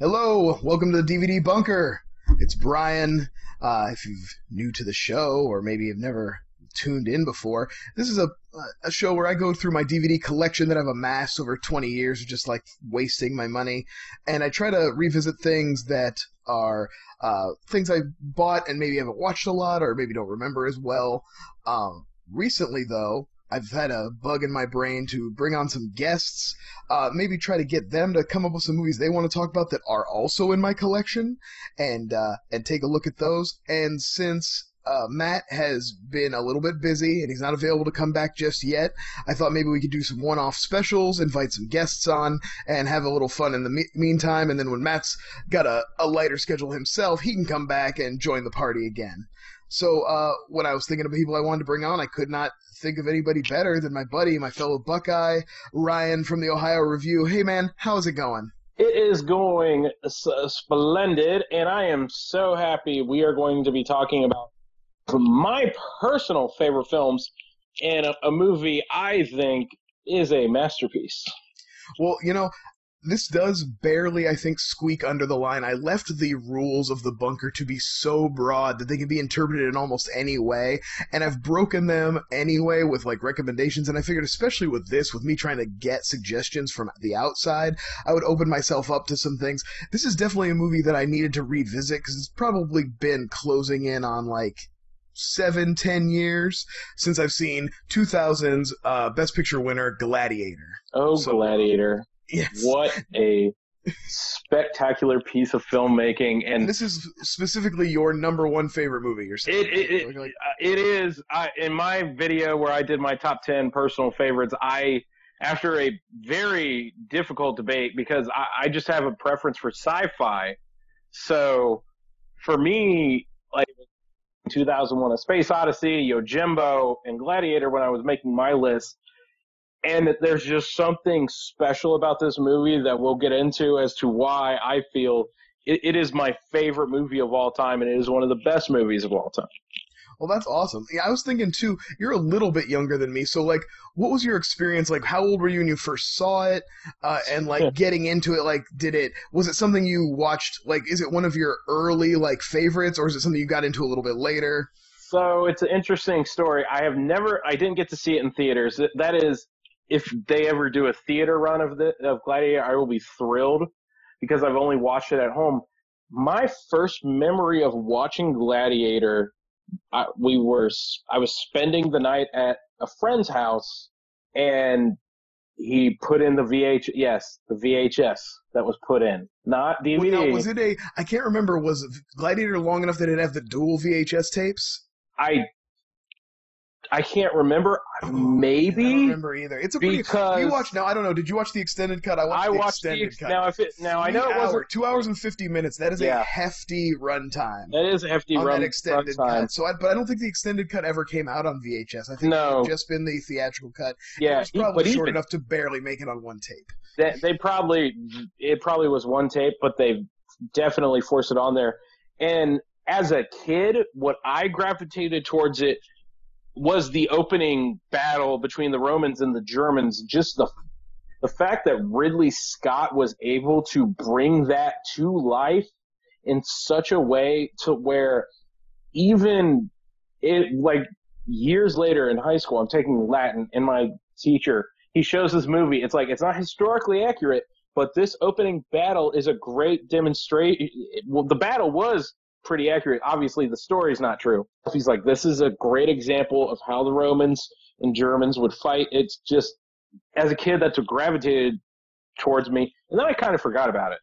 Hello, welcome to the DVD Bunker. It's Brian. Uh, if you're new to the show, or maybe you've never tuned in before, this is a a show where I go through my DVD collection that I've amassed over 20 years of just like wasting my money, and I try to revisit things that are uh, things I bought and maybe haven't watched a lot, or maybe don't remember as well. Um, recently, though, I've had a bug in my brain to bring on some guests, uh, maybe try to get them to come up with some movies they want to talk about that are also in my collection, and uh, and take a look at those. And since uh, Matt has been a little bit busy and he's not available to come back just yet. I thought maybe we could do some one off specials, invite some guests on, and have a little fun in the me- meantime. And then when Matt's got a, a lighter schedule himself, he can come back and join the party again. So uh, when I was thinking of people I wanted to bring on, I could not think of anybody better than my buddy, my fellow Buckeye, Ryan from the Ohio Review. Hey man, how's it going? It is going splendid, and I am so happy we are going to be talking about my personal favorite films and a, a movie I think is a masterpiece. Well, you know, this does barely, I think, squeak under the line. I left the rules of the bunker to be so broad that they can be interpreted in almost any way, and I've broken them anyway with like recommendations. And I figured, especially with this, with me trying to get suggestions from the outside, I would open myself up to some things. This is definitely a movie that I needed to revisit because it's probably been closing in on like seven, ten years since I've seen 2000's uh, Best Picture winner Gladiator. Oh, so, Gladiator! Yes. What a spectacular piece of filmmaking and this is specifically your number one favorite movie you're saying. It, it, it, like, uh, it is. I, in my video where i did my top 10 personal favorites i after a very difficult debate because I, I just have a preference for sci-fi. So for me like 2001 a space odyssey yojimbo and gladiator when i was making my list and there's just something special about this movie that we'll get into as to why I feel it, it is my favorite movie of all time, and it is one of the best movies of all time. Well, that's awesome. Yeah, I was thinking too. You're a little bit younger than me, so like, what was your experience? Like, how old were you when you first saw it? Uh, and like getting into it, like, did it was it something you watched? Like, is it one of your early like favorites, or is it something you got into a little bit later? So it's an interesting story. I have never, I didn't get to see it in theaters. That is if they ever do a theater run of the of Gladiator, I will be thrilled because I've only watched it at home. My first memory of watching Gladiator, I, we were I was spending the night at a friend's house, and he put in the VH yes the VHS that was put in, not DVD. Wait, now, was it a? I can't remember. Was Gladiator long enough that it have the dual VHS tapes? I I can't remember. Maybe. I don't remember either. It's a pretty. Because you watched now. I don't know. Did you watch the extended cut? I watched I the watched extended the, cut. Now, if it now I know it was two hours and fifty minutes. That is yeah. a hefty runtime. That is a hefty on run, that extended run cut. So, I, but I don't think the extended cut ever came out on VHS. I think no. it just been the theatrical cut. Yeah, it was probably short even, enough to barely make it on one tape. They, they probably it probably was one tape, but they definitely forced it on there. And as a kid, what I gravitated towards it was the opening battle between the Romans and the Germans. Just the the fact that Ridley Scott was able to bring that to life in such a way to where even it like years later in high school, I'm taking Latin, and my teacher he shows this movie. It's like it's not historically accurate, but this opening battle is a great demonstration. Well, the battle was pretty accurate. Obviously, the story's not true. He's like, this is a great example of how the Romans and Germans would fight. It's just, as a kid, that's what gravitated towards me. And then I kind of forgot about it.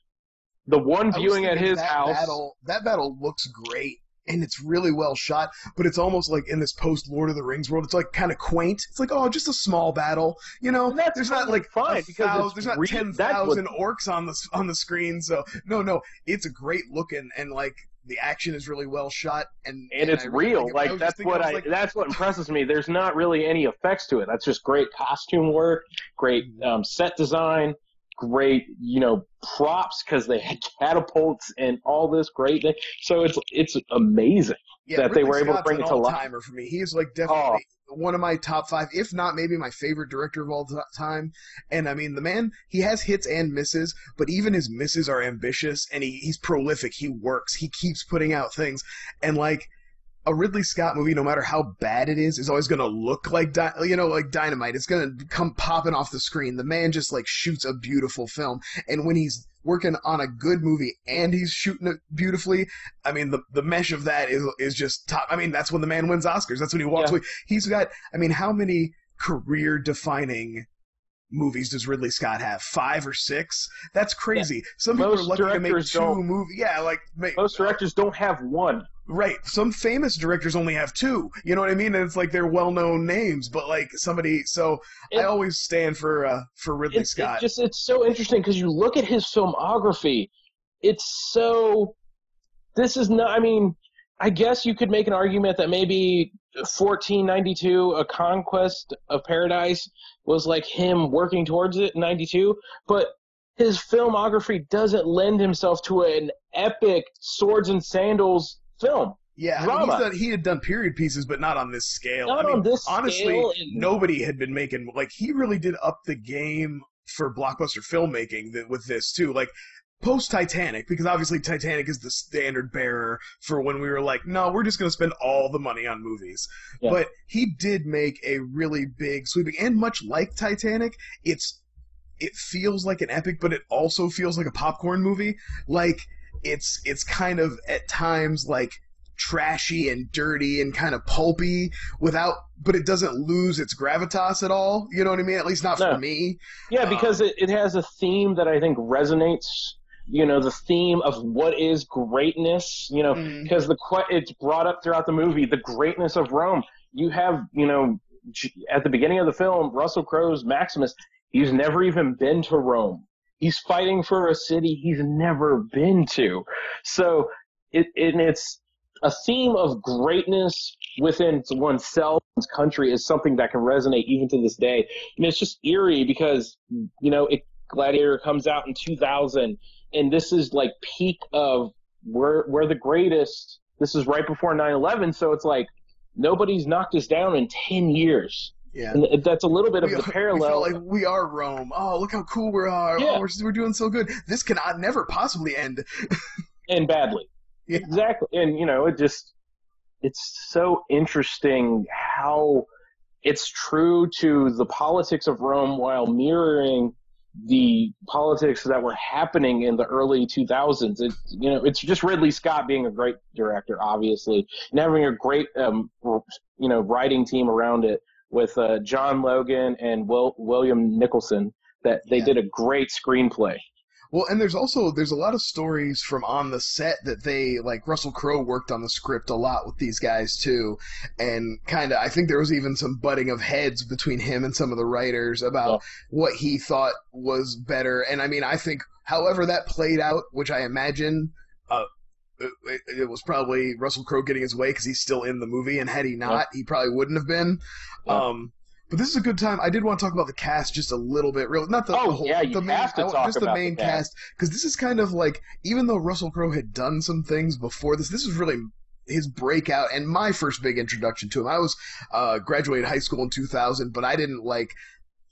The one viewing at his that house. Battle, that battle looks great and it's really well shot, but it's almost like in this post Lord of the Rings world, it's like kind of quaint. It's like, oh, just a small battle, you know. there's not like fine because there's not re- ten thousand orcs on the on the screen. So no, no, it's a great looking and like the action is really well shot and and, and it's really real. Like that's what I, like, that's what impresses me. There's not really any effects to it. That's just great costume work, great um, set design. Great, you know, props because they had catapults and all this great. Thing. So it's it's amazing yeah, that Ridley they were able to bring it to life. Timer for me, he's like definitely oh. one of my top five, if not maybe my favorite director of all time. And I mean, the man he has hits and misses, but even his misses are ambitious, and he, he's prolific. He works. He keeps putting out things, and like a Ridley Scott movie, no matter how bad it is, is always going to look like di- you know like dynamite. It's going to come popping off the screen. The man just like shoots a beautiful film, and when he's working on a good movie and he's shooting it beautifully, I mean the the mesh of that is is just top. I mean that's when the man wins Oscars. That's when he walks yeah. away. He's got. I mean how many career defining movies does Ridley Scott have? Five or six? That's crazy. Yeah. Some people are lucky to make two movies. Yeah, like most directors don't have one. Right. Some famous directors only have two. You know what I mean? And it's like they're well-known names, but like somebody. So it, I always stand for uh, for Ridley it's, Scott. It's just it's so interesting because you look at his filmography. It's so. This is not. I mean, I guess you could make an argument that maybe 1492, A Conquest of Paradise, was like him working towards it in 92, but his filmography doesn't lend himself to an epic swords and sandals film. Yeah, I mean, done, he had done period pieces, but not on this scale. Not I mean, on this honestly, and... nobody had been making like he really did up the game for blockbuster filmmaking with this too. Like post Titanic, because obviously Titanic is the standard bearer for when we were like, no, we're just going to spend all the money on movies. Yeah. But he did make a really big sweeping, and much like Titanic, it's it feels like an epic, but it also feels like a popcorn movie. Like it's it's kind of at times like trashy and dirty and kind of pulpy without but it doesn't lose its gravitas at all you know what i mean at least not no. for me yeah because um, it, it has a theme that i think resonates you know the theme of what is greatness you know because mm. the it's brought up throughout the movie the greatness of rome. You have you know at the beginning of the film russell crowe's maximus he's never even been to rome. He's fighting for a city he's never been to. So it and it's a theme of greatness within oneself one's country is something that can resonate even to this day. And it's just eerie because you know it gladiator comes out in 2000 and this is like peak of we're we're the greatest. This is right before 9/11, so it's like nobody's knocked us down in 10 years. Yeah, and that's a little bit of we, the parallel. We like we are Rome. Oh, look how cool we are. Uh, yeah. Oh, we're, we're doing so good. This cannot uh, never possibly end. and badly. Yeah. Exactly. And you know, it just it's so interesting how it's true to the politics of Rome while mirroring the politics that were happening in the early 2000s. It, you know, it's just Ridley Scott being a great director, obviously, and having a great, um, you know, writing team around it with uh, John Logan and Will, William Nicholson. That they yeah. did a great screenplay. Well, and there's also there's a lot of stories from on the set that they like Russell Crowe worked on the script a lot with these guys too, and kind of I think there was even some butting of heads between him and some of the writers about yeah. what he thought was better. And I mean, I think however that played out, which I imagine. Uh, it, it, was probably Russell Crowe getting his way because he's still in the movie, and had he not, yeah. he probably wouldn't have been. Yeah. Um, but this is a good time. I did want to talk about the cast just a little bit, real not the, oh, the whole, yeah, you the main, have to talk just about the main the cast because this is kind of like even though Russell Crowe had done some things before this, this is really his breakout and my first big introduction to him. I was uh, graduated high school in 2000, but I didn't like.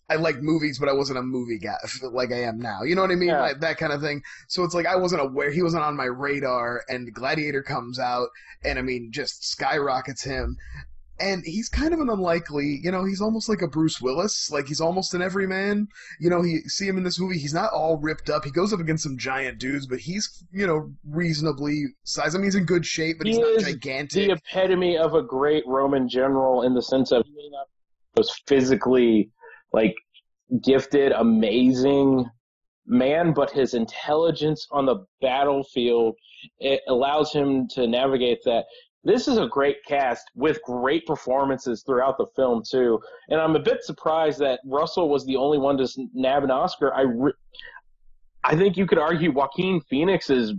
I liked movies, but I wasn't a movie guy like I am now. You know what I mean? Yeah. Like, that kind of thing. So it's like I wasn't aware. He wasn't on my radar, and Gladiator comes out, and I mean, just skyrockets him and he's kind of an unlikely, you know, he's almost like a Bruce Willis, like he's almost an everyman. You know, he see him in this movie, he's not all ripped up. He goes up against some giant dudes, but he's, you know, reasonably sized. I mean, he's in good shape, but he he's not gigantic. The epitome of a great Roman general in the sense of he was physically like gifted, amazing man, but his intelligence on the battlefield it allows him to navigate that this is a great cast with great performances throughout the film too. And I'm a bit surprised that Russell was the only one to nab an Oscar. I re- I think you could argue Joaquin Phoenix's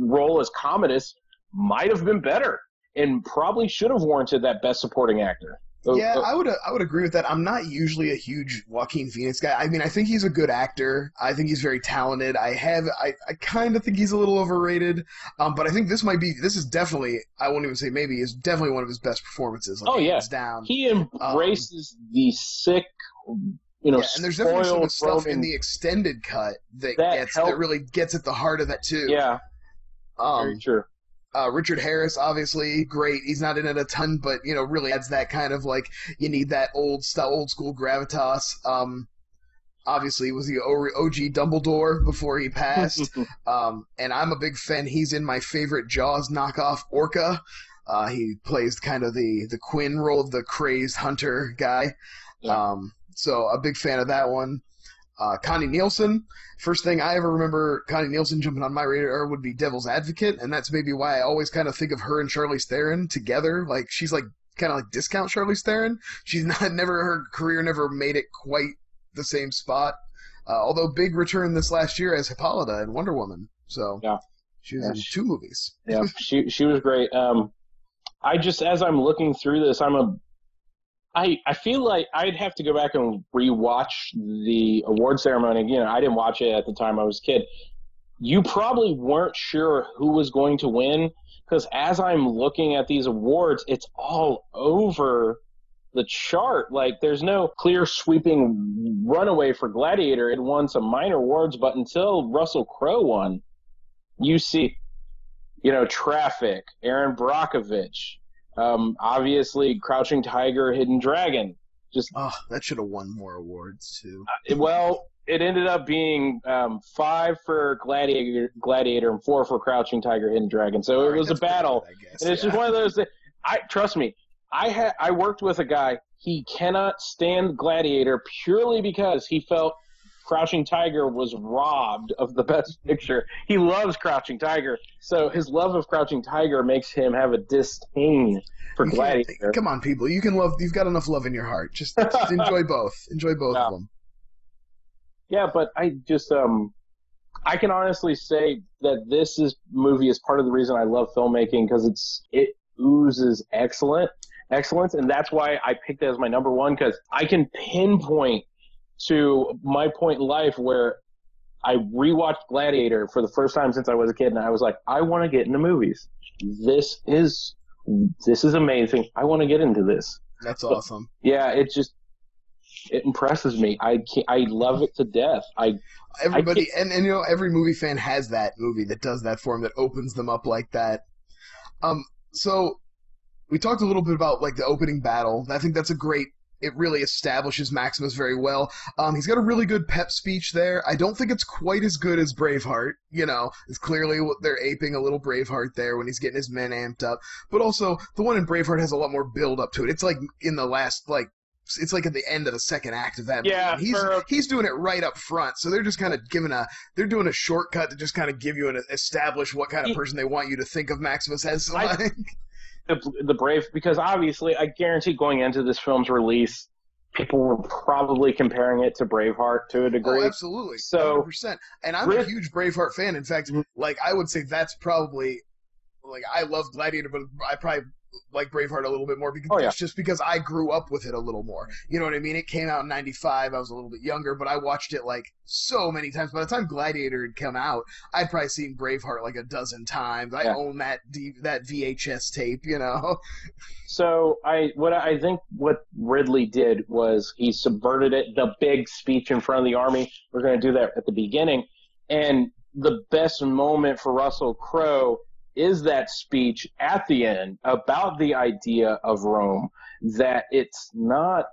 role as Commodus might have been better and probably should have warranted that best supporting actor. Yeah, I would I would agree with that. I'm not usually a huge Joaquin Phoenix guy. I mean, I think he's a good actor. I think he's very talented. I have I, I kind of think he's a little overrated. Um, but I think this might be this is definitely I won't even say maybe is definitely one of his best performances. Like, Oh, yeah. down. he embraces the sick, you know, yeah, and there's definitely some stuff in the extended cut that, That gets helped- that really gets at the heart of that too. Yeah, um, very true. Uh, Richard Harris, obviously great. He's not in it a ton, but you know, really adds that kind of like you need that old style, old school gravitas. Um, obviously, was the OG Dumbledore before he passed. um, and I'm a big fan. He's in my favorite Jaws knockoff, Orca. Uh, he plays kind of the the Quinn role of the crazed hunter guy. Yeah. Um, so a big fan of that one. Uh, Connie Nielsen. First thing I ever remember Connie Nielsen jumping on my radar would be Devil's Advocate, and that's maybe why I always kind of think of her and Charlize Theron together. Like she's like kind of like discount Charlize Theron. She's not never her career never made it quite the same spot. Uh, although big return this last year as Hippolyta in Wonder Woman. So Yeah. she was Yeah, in she- two movies. yeah, she she was great. Um, I just as I'm looking through this, I'm a I I feel like I'd have to go back and rewatch the award ceremony again. I didn't watch it at the time I was a kid. You probably weren't sure who was going to win because as I'm looking at these awards, it's all over the chart. Like there's no clear sweeping runaway for Gladiator. It won some minor awards, but until Russell Crowe won, you see, you know, Traffic, Erin Brockovich, um, obviously Crouching Tiger, Hidden Dragon. Just Oh, that should have won more awards too. uh, well, it ended up being um, five for Gladiator, Gladiator, and four for Crouching Tiger, Hidden Dragon. So it was a battle. good, I guess. And it's yeah. just one of those that I trust me. I had I worked with a guy. He cannot stand Gladiator purely because he felt Crouching Tiger was robbed of the best picture. He loves Crouching Tiger, so his love of Crouching Tiger makes him have a disdain for You Gladiator. Come on, people. You can love. You've got enough love in your heart. Just, just enjoy both. Enjoy both Yeah. of them. Yeah, but I just um I can honestly say that this is movie is part of the reason I love filmmaking because it's it oozes excellent excellence and that's why I picked it as my number one because I can pinpoint to my point in life where I rewatched Gladiator for the first time since I was a kid and I was like I want to get into movies. This is this is amazing. I want to get into this. That's awesome. Yeah, it just it impresses me. I can't, I love it to death. I Everybody, and, and you know, every movie fan has that movie that does that for them that opens them up like that. Um, so we talked a little bit about like the opening battle. I think that's a great. It really establishes Maximus very well. Um, he's got a really good pep speech there. I don't think it's quite as good as Braveheart. You know, it's clearly what they're aping a little Braveheart there when he's getting his men amped up. But also, the one in Braveheart has a lot more build up to it. It's like in the last like it's like at the end of the second act of that. Yeah, And he's for- he's doing it right up front. So they're just kind of giving a they're doing a shortcut to just kind of give you an establish what kind of person they want you to think of Maximus as. Like, the, the brave because obviously I guarantee going into this film's release, people were probably comparing it to Braveheart to a oh, degree. absolutely, So- 100%. And I'm a huge Braveheart fan. In fact, Mhm. like I would say that's probably like I love Gladiator, but I probably like Braveheart a little bit more because Oh, yeah. it's just because I grew up with it a little more. You know what I mean? It came out in '95. I was a little bit younger, but I watched it like so many times. By the time Gladiator had come out, I'd probably seen Braveheart like a dozen times. I Yeah. own that D- that VHS tape. You know? So I what I think what Ridley did was he subverted it. The big speech in front of the army. We're going to do that at the beginning, and the best moment for Russell Crowe is that speech at the end about the idea of Rome. That it's not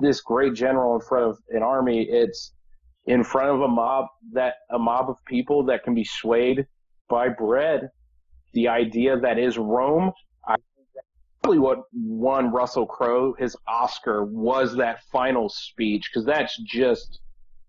this great general in front of an army. It's in front of a mob that a mob of people that can be swayed by bread. The idea that is Rome. I probably what won Russell Crowe his Oscar was that final speech because that's just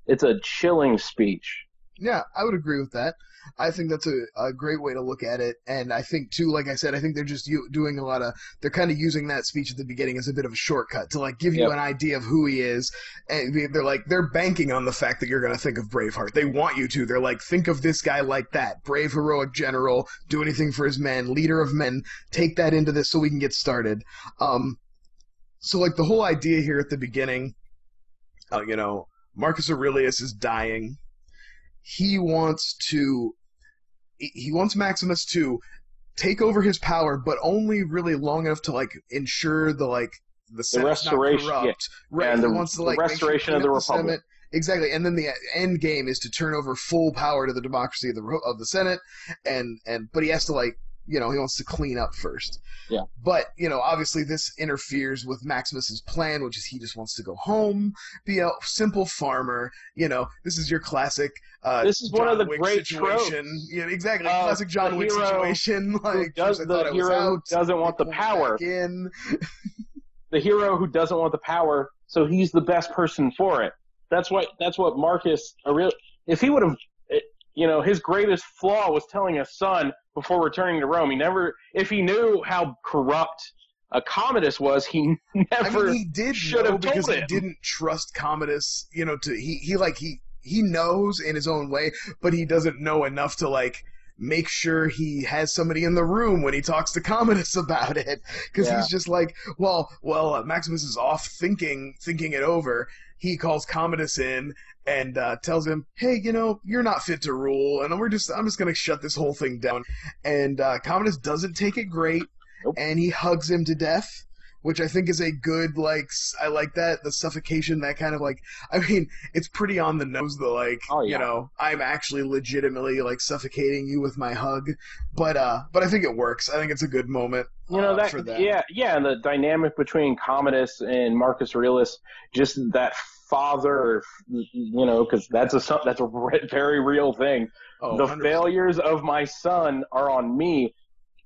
it's a chilling speech. Yeah, I would agree with that. I think that's a, a great way to look at it, and I think too, like I said, I think they're just u- doing a lot of they're kind of using that speech at the beginning as a bit of a shortcut to like give you an idea of who he is, and they- they're like they're banking on the fact that you're going to think of Braveheart. They want you to. They're like think of this guy like that, brave, heroic general, do anything for his men, leader of men. Take that into this so we can get started. Um, so like the whole idea here at the beginning, uh, you know, Marcus Aurelius is dying. He wants to, he wants Maximus to take over his power, but only really long enough to like ensure the like the not restoration, corrupt. yeah. Right. And he the- wants to like sure restoration of the Republic. Senate. Exactly, and then the end game is to turn over full power to the democracy of the of the Senate, and and but he has to like you know he wants to clean up first. Yeah. But you know obviously this interferes with Maximus's plan, which is he just wants to go home, be a simple farmer. You know this is your classic. Uh, This is one of the Wick great situation. Yeah, exactly. of classic John Wick situation. Like does the thought I was hero out, doesn't want the power. in. the hero who doesn't want the power, so he's the best person for it. That's what that's what Marcus Aurelius. If he would have, you know, his greatest flaw was telling his son before returning to Rome. He never, if he knew how corrupt a Commodus was, he I never. mean, he did should have because told he him. didn't trust Commodus. You know, to he he like he he knows in his own way, but he doesn't know enough to like make sure he has somebody in the room when he talks to Commodus about it because Yeah. he's just like, well, well, uh, Maximus is off thinking thinking it over. He calls Commodus in and uh, tells him, "Hey, you know, you're not fit to rule, and we're just I'm just gonna shut this whole thing down." And uh, Commodus doesn't take it great, Nope. and he hugs him to death, which I think is a good like I like that the suffocation that kind of like I mean it's pretty on the nose the like Oh, you know I'm actually legitimately like suffocating you with my hug, but uh but I think it works. I think it's a good moment. you know uh, that, for that. yeah yeah and the dynamic between commodus and marcus aurelius just that father you know because that's a that's a very real thing. Oh, the 100%. failures of my son are on me.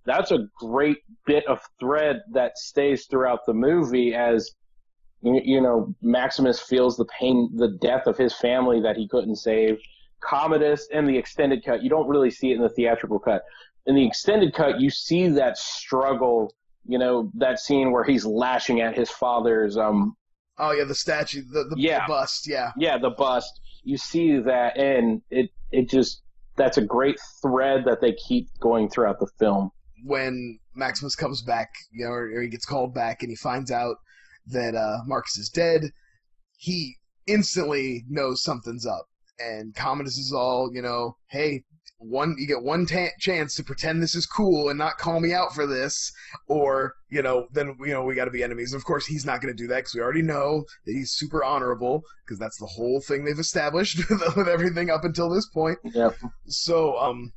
That's a great bit of thread that stays throughout the movie as you, you know maximus feels the pain the death of his family that he couldn't save. Commodus in the extended cut you don't really see it in the theatrical cut. In the extended cut you see that struggle you know that scene where he's lashing at his father's um Oh yeah, the statue, the the, Yeah. the bust, yeah. yeah the bust you see that and it it just that's a great thread that they keep going throughout the film when Maximus comes back, you know, or, or he gets called back and he finds out that uh, Marcus is dead, he instantly knows something's up. And Commodus is all, you know, hey, one you get one ta- chance to pretend this is cool and not call me out for this, or you know, then you know we got to be enemies. Of course, he's not going to do that because we already know that he's super honorable because that's the whole thing they've established with everything up until this point. Yep. So, um,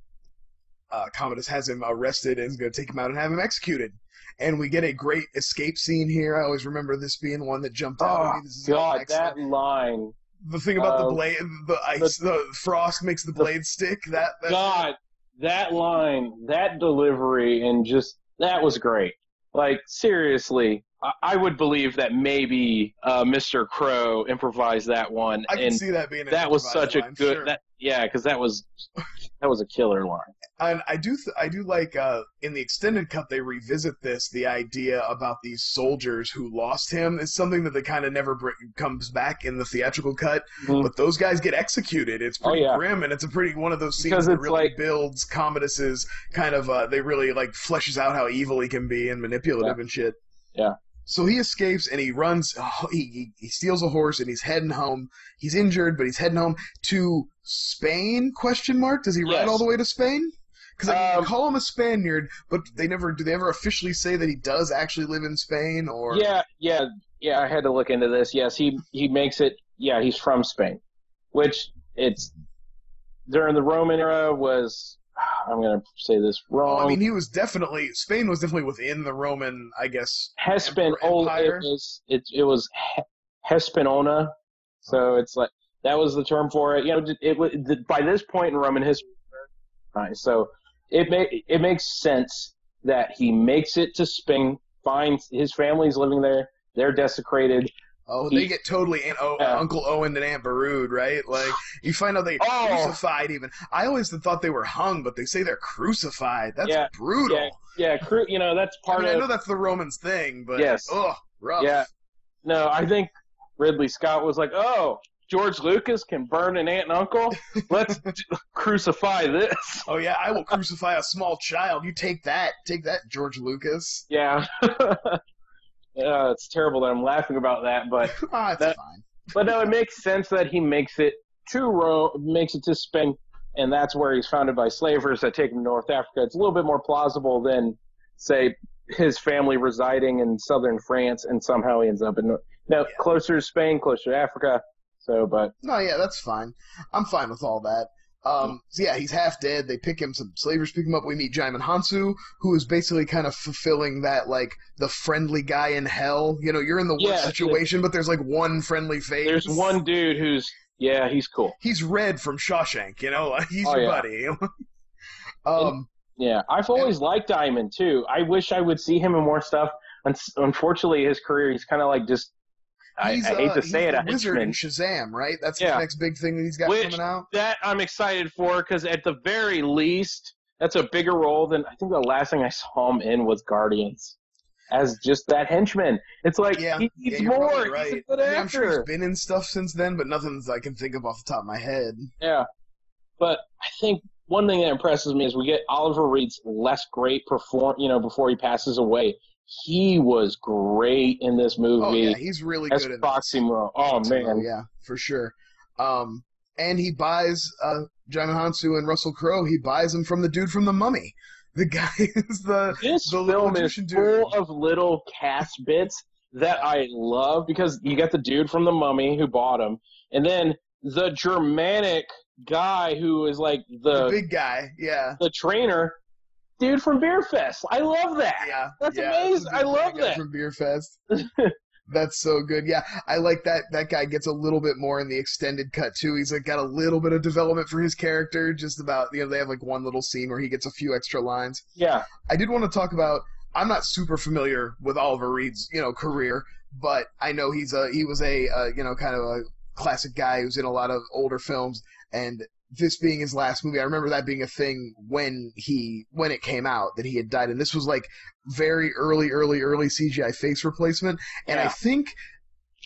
uh, Commodus has him arrested and is going to take him out and have him executed. And we get a great escape scene here. I always remember this being one that jumped out at oh me. This is god that line the thing about uh, the blade, the ice, the, frost makes the blade stick. That, that god that line that delivery and just that was great like seriously I, would believe that maybe uh, mr Crowe improvised that one I can and see that being. That was such a good sure. that yeah because that was that was a killer line and I do th- I do like uh, in the extended cut they revisit this the idea about these soldiers who lost him is something that they kind of never br- comes back in the theatrical cut Mhm. but those guys get executed it's Oh, pretty yeah. grim and it's a pretty one of those scenes that really like- builds Commodus's kind of uh, they really like fleshes out how evil he can be and manipulative and shit Yeah. So he escapes and he runs. oh, he, he he steals a horse and he's heading home. He's injured, but he's heading home to Spain? Question mark. Does he ride all the way to Spain? Because I Um, call him a Spaniard, but they never do. They ever officially say that he does actually live in Spain? Or Yeah, yeah, yeah. I had to look into this. Yes, he he makes it. Yeah, he's from Spain, which it's during the Roman era was. I'm gonna say this wrong. Well, I mean, he was definitely Spain was definitely within the Roman, I guess. Hespen. Oh, it was it. It was He- Hespenona. So it's like that was the term for it. You know, it was by this point in Roman history. Right, so it may it makes sense that he makes it to Spain, finds his family's living there. They're desecrated. Oh, they get totally in, oh, Yeah. Uncle Owen and Aunt Beru, right? Like you find out they Oh. crucified. Even I always thought they were hung, but they say they're crucified. That's Yeah, brutal. yeah, Yeah, cru- you know that's I part mean, I know that's the Romans thing, but Yes. oh, rough. Yeah. No, I think Ridley Scott was like, "Oh, George Lucas can burn an aunt and uncle. Let's crucify this." Oh yeah, I will crucify a small child. You take that, take that, George Lucas. Yeah. uh, it's terrible that I'm laughing about that, but Ah, it's That- fine. but no, it makes sense that he makes it to Rome, makes it to Spain, and that's where he's founded by slavers that take him to North Africa. It's a little bit more plausible than say his family residing in southern France and somehow he ends up in no Yeah. closer to Spain, closer to Africa. So, but No, yeah, that's fine. I'm fine with all that. Um, so yeah, he's half dead. They pick him. Some slavers pick him up. We meet Djimon Hounsou, who is basically kind of fulfilling that like the friendly guy in hell. You know, you're in the worst Yeah, situation, but there's like one friendly face. there's one dude who's yeah, he's cool. He's Red from Shawshank. You know, like, he's Oh, your yeah. buddy. um, Yeah, I've always liked Diamond too. I wish I would see him in more stuff. Un- Unfortunately, his career he's kind of like just. I, I hate uh, to say it, wizard in. Shazam, right? That's Yeah. the next big thing that he's got Which- coming out. That I'm excited for because at the very least, that's a bigger role than I think the last thing I saw him in was Guardians, as just that henchman. It's like Yeah, he needs you're more. probably He's a good I mean, I'm sure he's been in stuff since then, but nothing I can think of off the top of my head. Yeah, but I think one thing that impresses me is we get Oliver Reed's less great perform. You know, before he passes away, he was great in this movie. Oh yeah, he's really as good As. Proximo. Oh man, yeah, for sure. Um, and he buys uh, Djimon Hounsou and Russell Crowe. He buys them from the dude from The Mummy. The guy is the this the little film is full dude. of little cast bits that I love because you got the dude from the Mummy who bought him, and then the Germanic guy who is like the the big guy. Yeah, the trainer, dude from Beerfest. I love that. yeah, That's yeah, amazing. I love that. from Beerfest. That's so good. Yeah, I like that. That guy gets a little bit more in the extended cut too. He's like got a little bit of development for his character. Just about you know they have like one little scene where he gets a few extra lines. Yeah, I did want to talk about. I'm not super familiar with Oliver Reed's you know career, but I know he's a he was a uh, you know kind of a classic guy who's in a lot of older films, and this being his last movie, I remember that being a thing when he when it came out that he had died, and this was like very early, early, early CGI face replacement, and I think.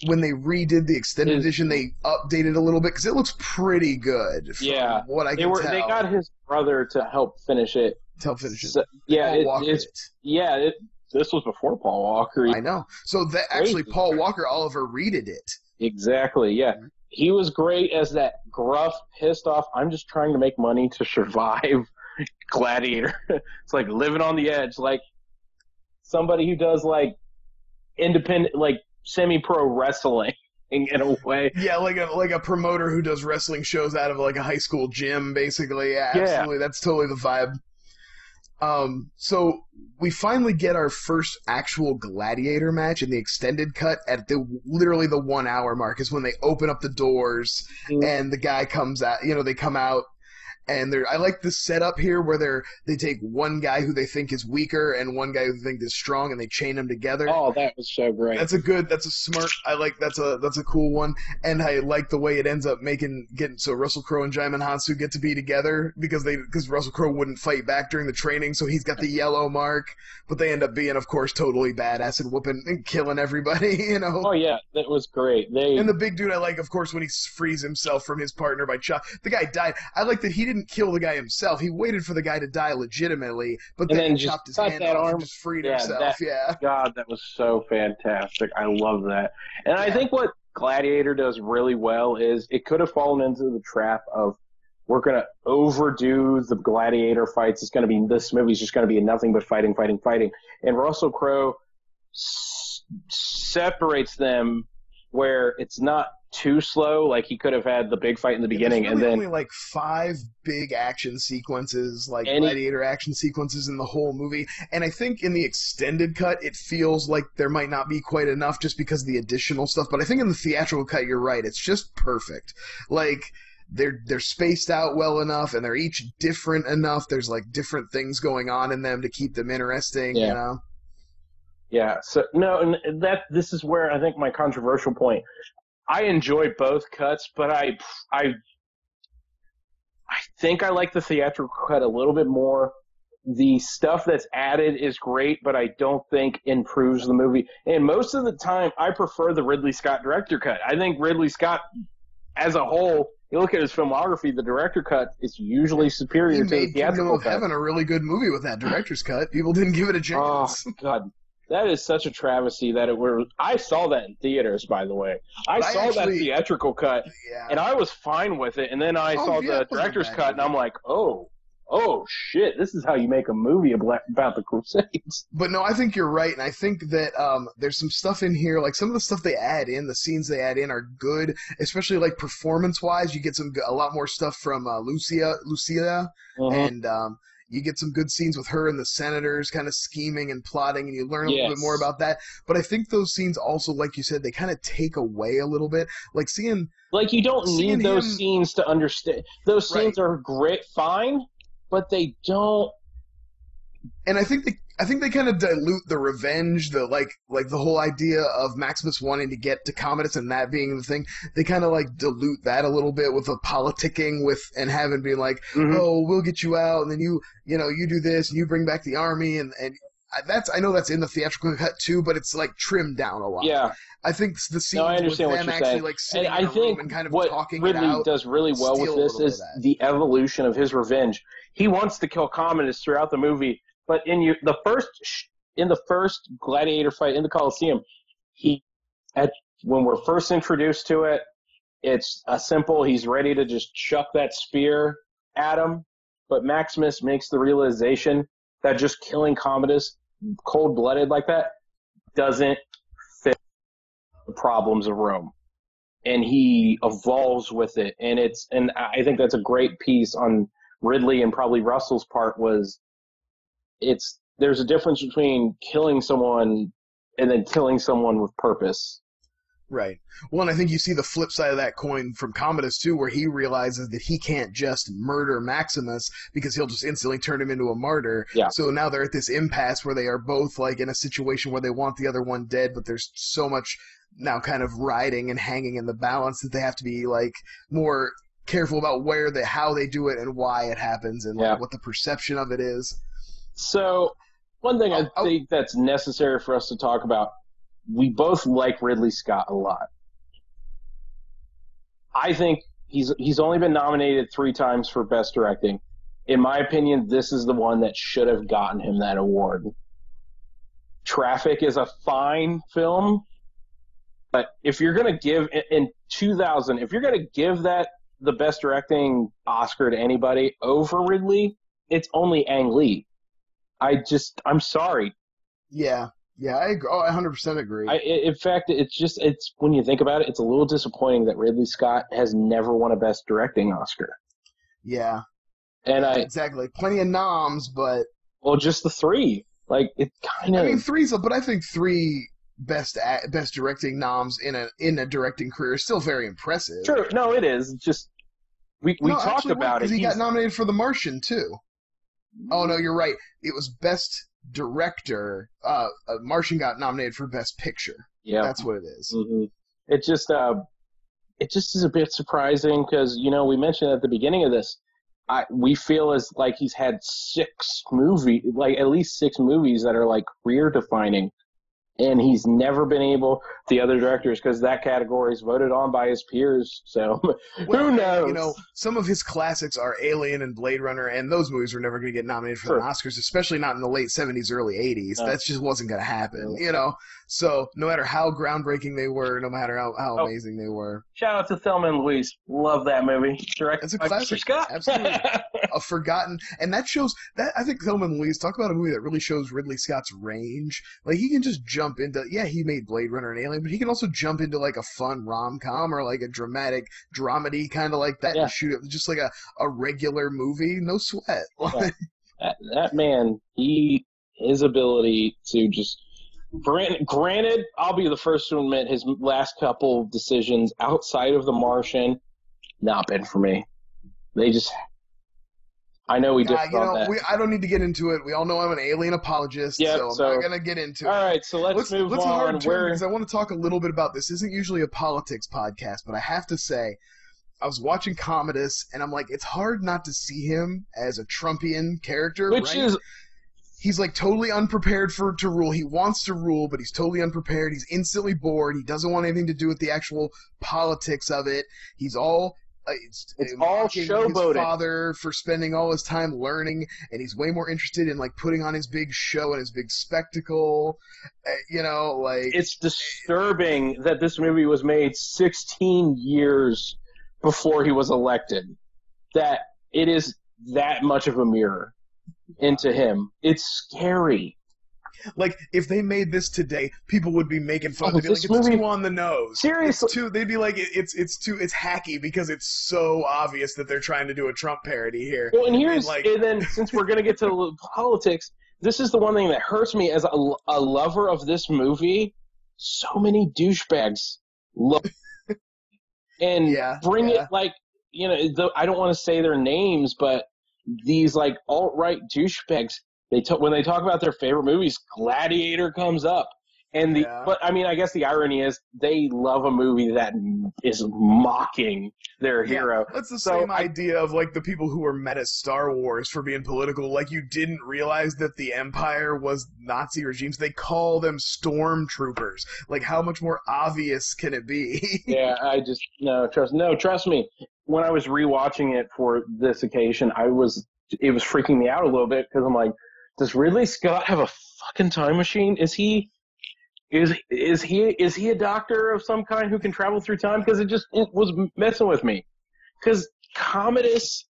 When they redid the extended His- edition, they updated a little bit because it looks pretty good. From Yeah. what I they can were tell. they got his brother to help finish it. tell finishes. So- yeah, Paul it, it's it. yeah. It, this was before Paul Walker. I know. So that actually, Paul Walker Oliver redid it. Exactly. Yeah. Mm-hmm. He was great as that gruff, pissed off. I'm just trying to make money to survive. Gladiator. it's like living on the edge, like somebody who does like independent, like semi-pro wrestling in a way. Yeah, like a like a promoter who does wrestling shows out of like a high school gym, basically. Yeah, Yeah. absolutely. That's totally the vibe. Um, so we finally get our first actual gladiator match in the extended cut at the literally the one hour mark is when they open up the doors and the guy comes out. You know, they come out and they're. I like the setup here where they're they take one guy who they think is weaker and one guy who they think is strong and they chain them together. Oh, that was so great. That's a good. That's a smart. I like. That's a. That's a cool one. And I like the way it ends up making getting so Russell Crowe and Djimon Hounsou get to be together because they because Russell Crowe wouldn't fight back during the training, so he's got the yellow mark. But they end up being, of course, totally badass and whooping and killing everybody. You know. oh yeah, that was great. They And the big dude I like, of course, when he frees himself from his partner by chop. The guy died. I like that he didn't kill the guy himself. He waited for the guy to die legitimately, but then, then he chopped his hand off arm. and just freed Yeah, himself. that- yeah. God, that was so fantastic. I love that. And I think what Gladiator does really well is it could have fallen into the trap of we're going to overdo the Gladiator fights. It's going to be this movie's just going to be nothing but fighting, fighting, fighting. And Russell Crowe s- separates them where it's not too slow. Like he could have had the big fight in the beginning there's and really then only like five big action sequences, like Any- gladiator action sequences in the whole movie. And I think in the extended cut, it feels like there might not be quite enough just because of the additional stuff. But I think in the theatrical cut, you're right; it's just perfect. Like they're they're spaced out well enough, and they're each different enough. There's like different things going on in them to keep them interesting. Yeah. You know. Yeah. So no, and that this is where I think my controversial point. I enjoy both cuts, but I I I think I like the theatrical cut a little bit more. The stuff that's added is great, but I don't think improves the movie. And most of the time, I prefer the Ridley Scott director cut. I think Ridley Scott, as a whole, you look at his filmography, the director cut is usually He superior to the made Kingdom theatrical of cut. Heaven a really good movie with that director's cut. People didn't give it a chance. Oh chance. God! That is such a travesty that it were. I saw that in theaters, by the way. I saw actually- that theatrical cut, Yeah. and I was fine with it. And then I Oh, saw yeah, the director's cut, and. I'm like, oh, oh shit, this is how you make a movie about the Crusades. But no, I think you're right, and I think that um, there's some stuff in here, like some of the stuff they add in, the scenes they add in are good, especially like performance wise. You get some a lot more stuff from uh, Lucia, Lucia, Mhm. and um, you get some good scenes with her and the senators kind of scheming and plotting, and you learn a little bit more about that. But I think those scenes also, like you said, they kind of take away a little bit, like seeing Like you don't need those him- scenes to understand. Those Right. scenes are great, fine, but they don't. and I think they I think they kind of dilute the revenge, the like like the whole idea of Maximus wanting to get to Commodus and that being the thing. They kind of like dilute that a little bit with the politicking with and having being like, Mhm. oh, we'll get you out, and then you you know you do this and you bring back the army and and. That's I know that's in the theatrical cut too, but it's like trimmed down a lot. Yeah, I think the scenes No, I with them actually saying. like sitting and I in a room think and kind of what talking Ridley it out. does really well with this is the evolution of his revenge. He wants to kill Commodus throughout the movie, but in you, the first in the first gladiator fight in the Colosseum, he at when we're first introduced to it, it's a simple. He's ready to just chuck that spear at him, but Maximus makes the realization that just killing Commodus cold blooded like that doesn't fit the problems of Rome and he evolves with it and it's and i think that's a great piece on ridley and probably russell's part was it's there's a difference between killing someone and then killing someone with purpose Right. Well, and I think you see the flip side of that coin from Commodus too, where he realizes that he can't just murder Maximus because he'll just instantly turn him into a martyr. Yeah. So now they're at this impasse where they are both like in a situation where they want the other one dead, but there's so much now kind of riding and hanging in the balance that they have to be like more careful about where they how they do it and why it happens and Yeah. like what the perception of it is. So one thing i Oh, oh. think that's necessary for us to talk about we both like ridley scott a lot. I think he's he's only been nominated three times for best directing. In my opinion this is the one that should have gotten him that award. Traffic is a fine film but if you're going to give in- in 2000 if you're going to give that the best directing oscar to anybody over ridley it's only ang lee i just i'm sorry Yeah. Yeah, I agree. Oh, I 100% agree. I, in fact, it's just it's when you think about it, it's a little disappointing that Ridley Scott has never won a Best Directing Oscar. yeah. And I, exactly. Plenty of noms, but well, just the three. Like it kind of. I mean, three's, but I think three best a best directing noms in a in a directing career is still very impressive. True. No, it is. It's just we we No, talked about it. he He's- got nominated for The Martian too. Oh no, you're right. It was best director. Uh, uh, Martian got nominated for best picture. yeah. That's what it is. hmm It just uh, it just is a bit surprising because you know we mentioned at the beginning of this, I we feel as like he's had six movie like at least six movies that are like career defining, and he's never been able the other directors because that category is voted on by his peers. So Well, who knows? You know, some of his classics are Alien and Blade Runner, and those movies were never going to get nominated for Sure. the Oscars, especially not in the late '70s, early '80s. No. That just wasn't going to happen. You know, so no matter how groundbreaking they were, no matter how, how Oh. amazing they were, Shout out to Thelma and Louise. Love that movie. Directed It's a by Mr. Scott. Absolutely. a forgotten, and that shows that I think Thelma and Louise talk about a movie that really shows Ridley Scott's range. Like he can just jump into, yeah, he made Blade Runner and Alien, but he can also jump into like a fun rom com or like a dramatic dramedy kind of like that Yeah. and shoot it just like a, a regular movie, no sweat. Yeah. that, that man, he his ability to just grant, granted, I'll be the first to admit his last couple decisions outside of The Martian, not been for me. They just, I know we Yeah, differ you on know, that. we, I don't need to get into it. We all know I'm an alien apologist, Yeah, so I'm not gonna get into it. All right, so let's, move let's on. hard turn Where because I want to talk a little bit about this. this. Isn't usually a politics podcast, but I have to say, I was watching Commodus, and I'm like, it's hard not to see him as a Trumpian character. which right? is he's like totally unprepared for to rule. He wants to rule, but he's totally unprepared. He's instantly bored. He doesn't want anything to do with the actual politics of it. He's all it's, It's uh, all showboating. His father for spending all his time learning, and he's way more interested in like putting on his big show and his big spectacle. Uh, you know, like It's disturbing that this movie was made 16 years before he was elected. That it is that much of a mirror into him. It's scary. Like if they made this today, people would be making fun. Oh, They'd be like, "It's movie- too on the nose." Seriously. It's too. They'd be like, "It's it's too. It's hacky because it's so obvious that they're trying to do a Trump parody here." Well, and here's like- and then since we're gonna get to politics, this is the one thing that hurts me as a, a lover of this movie. So many douchebags look and Yeah, bring yeah. it like you know. The, I don't want to say their names, but these like alt right douchebags. They t- when they talk about their favorite movies, Gladiator comes up. And the Yeah. but I mean I guess the irony is they love a movie that is mocking their Yeah. hero. That's the So same I- idea of like the people who were mad at Star Wars for being political. Like you didn't realize that the Empire was Nazi regimes. They call them stormtroopers. Like how much more obvious can it be? yeah, I just no trust no trust me. When I was rewatching it for this occasion, I was it was freaking me out a little bit because I'm like, does Ridley Scott have a fucking time machine? Is he is is he is he a doctor of some kind who can travel through time? Because it just it was messing with me. Because Commodus,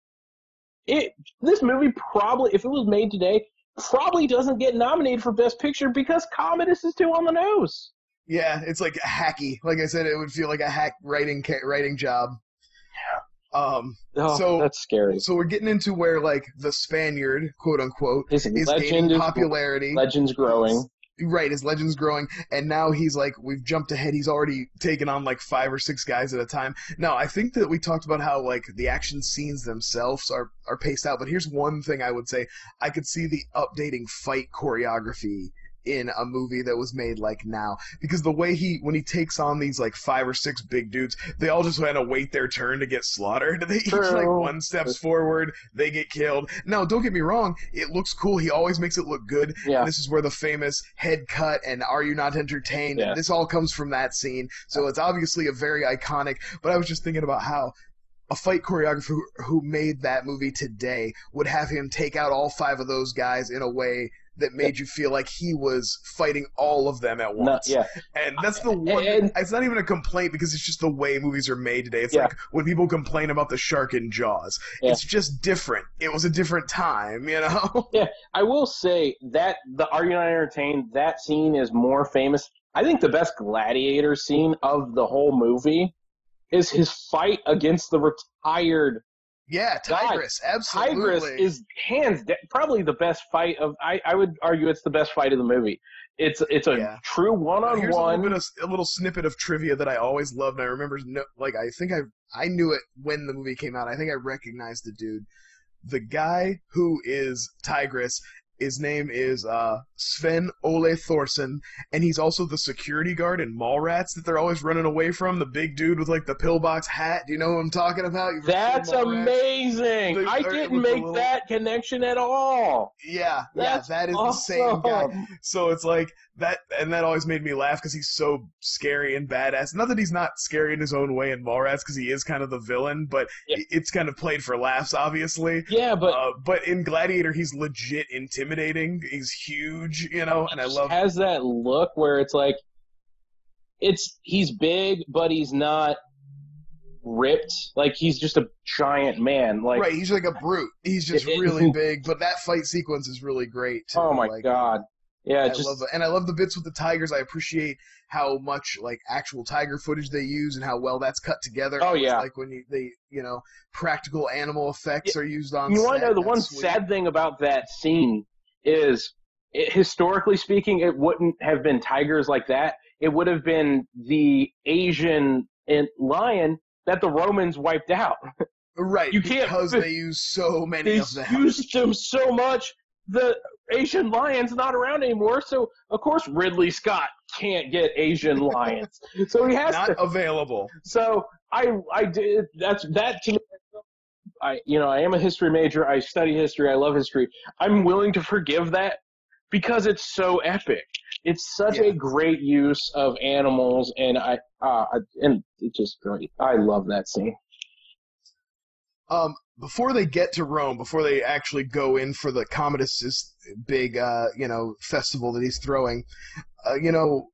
it this movie probably if it was made today probably doesn't get nominated for Best Picture because Commodus is too on the nose. yeah, it's like hacky. Like I said, it would feel like a hack writing writing job. Um. Oh, So- that's scary. So we're getting into where like the Spaniard, quote unquote, His is gaining is popularity. Legend's growing. Right, his legend's growing, and now he's like, we've jumped ahead. He's already taken on like five or six guys at a time. Now, I think that we talked about how like the action scenes themselves are are paced out, but here's one thing I would say: I could see the updating fight choreography in a movie that was made like now, because the way he when he takes on these like five or six big dudes, they all just kind of wait their turn to get slaughtered. They each like one steps forward, they get killed. Now, don't get me wrong, it looks cool. He always makes it look good. Yeah. And this is where the famous head cut and are you not entertained? Yeah. This all comes from that scene. So it's obviously a very iconic. But I was just thinking about how a fight choreographer who made that movie today would have him take out all five of those guys in a way that made you feel like he was fighting all of them at No, once. yeah, And that's the one. And- it's not even a complaint because it's just the way movies are made today. It's Yeah. like when people complain about the shark in Jaws. Yeah. It's just different. It was a different time, you know. Yeah. I will say that the Are You Not Entertained? That scene is more famous. I think the best gladiator scene of the whole movie is his fight against the retired Yeah, God, Tigris, absolutely. Tigris. Is hands da- probably the best fight of. I, I would argue it's the best fight of the movie. It's it's a Yeah. true one on Here's a little, bit one. a little snippet of trivia that I always loved, and I remember, no, like, I think I I knew it when the movie came out. I think I recognized the dude. The guy who is Tigris, his name is uh, Sven Ole Thorsen, and he's also the security guard in Mallrats that they're always running away from. The big dude with like the pillbox hat. Do you know what I'm talking about? You've That's amazing. The- I didn't make little- that connection at all. Yeah, That's yeah, that is the same guy. So it's like that, and that always made me laugh because he's so scary and badass. Not that he's not scary in his own way in Mallrats, because he is kind of the villain, but Yeah. it's kind of played for laughs, obviously. Yeah, but uh, but in Gladiator, he's legit intimidating. He's huge, you know, and I love. has that look where it's like it's he's big but he's not ripped like he's just a giant man like right, he's like a brute. He's just It- it- really big, but that fight sequence is really great. Too. oh my Like, god yeah I just love it. And I love the bits with the tigers. I appreciate how much like actual tiger footage they use and how well that's cut together. Oh, It's yeah. like when you they you know practical animal effects are used on. you want to know the one sweet. sad thing about that scene is it, historically speaking it wouldn't have been tigers like that it would have been the asian eh, lion that the romans wiped out right? you can't- because they use so many they of them. used them so much. The Asian lion's not around anymore, so of course Ridley Scott can't get Asian lions. So he has Not to. available. So I I did that's that to me. I you know I am a history major. I study history. I love history. I'm willing to forgive that because it's so epic. It's such Yeah. a great use of animals, and I uh and it's just great. I love that scene. um, before they get to Rome, before they actually go in for the Commodus' big, uh, you know, festival that he's throwing, uh, you know,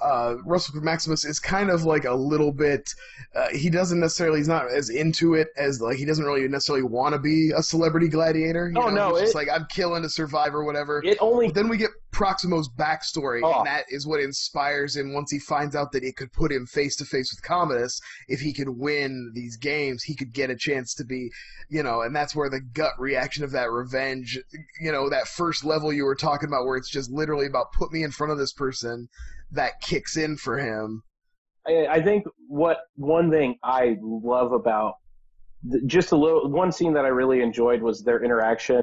uh, Russell Maximus is kind of like a little bit. Uh, he doesn't necessarily. He's not as into it as like he doesn't really necessarily want to be a celebrity gladiator. You Oh, know? no, it's like I'm killing to survive or whatever. It only But then we get Proximo's backstory, Oh. and that is what inspires him once he finds out that it could put him face to face with Commodus. If he could win these games, he could get a chance to be, you know, and that's where the gut reaction of that revenge, you know, that first level you were talking about, where it's just literally about put me in front of this person, that kicks in for him. I, I think what one thing I love about th- just a little one scene that I really enjoyed was their interaction.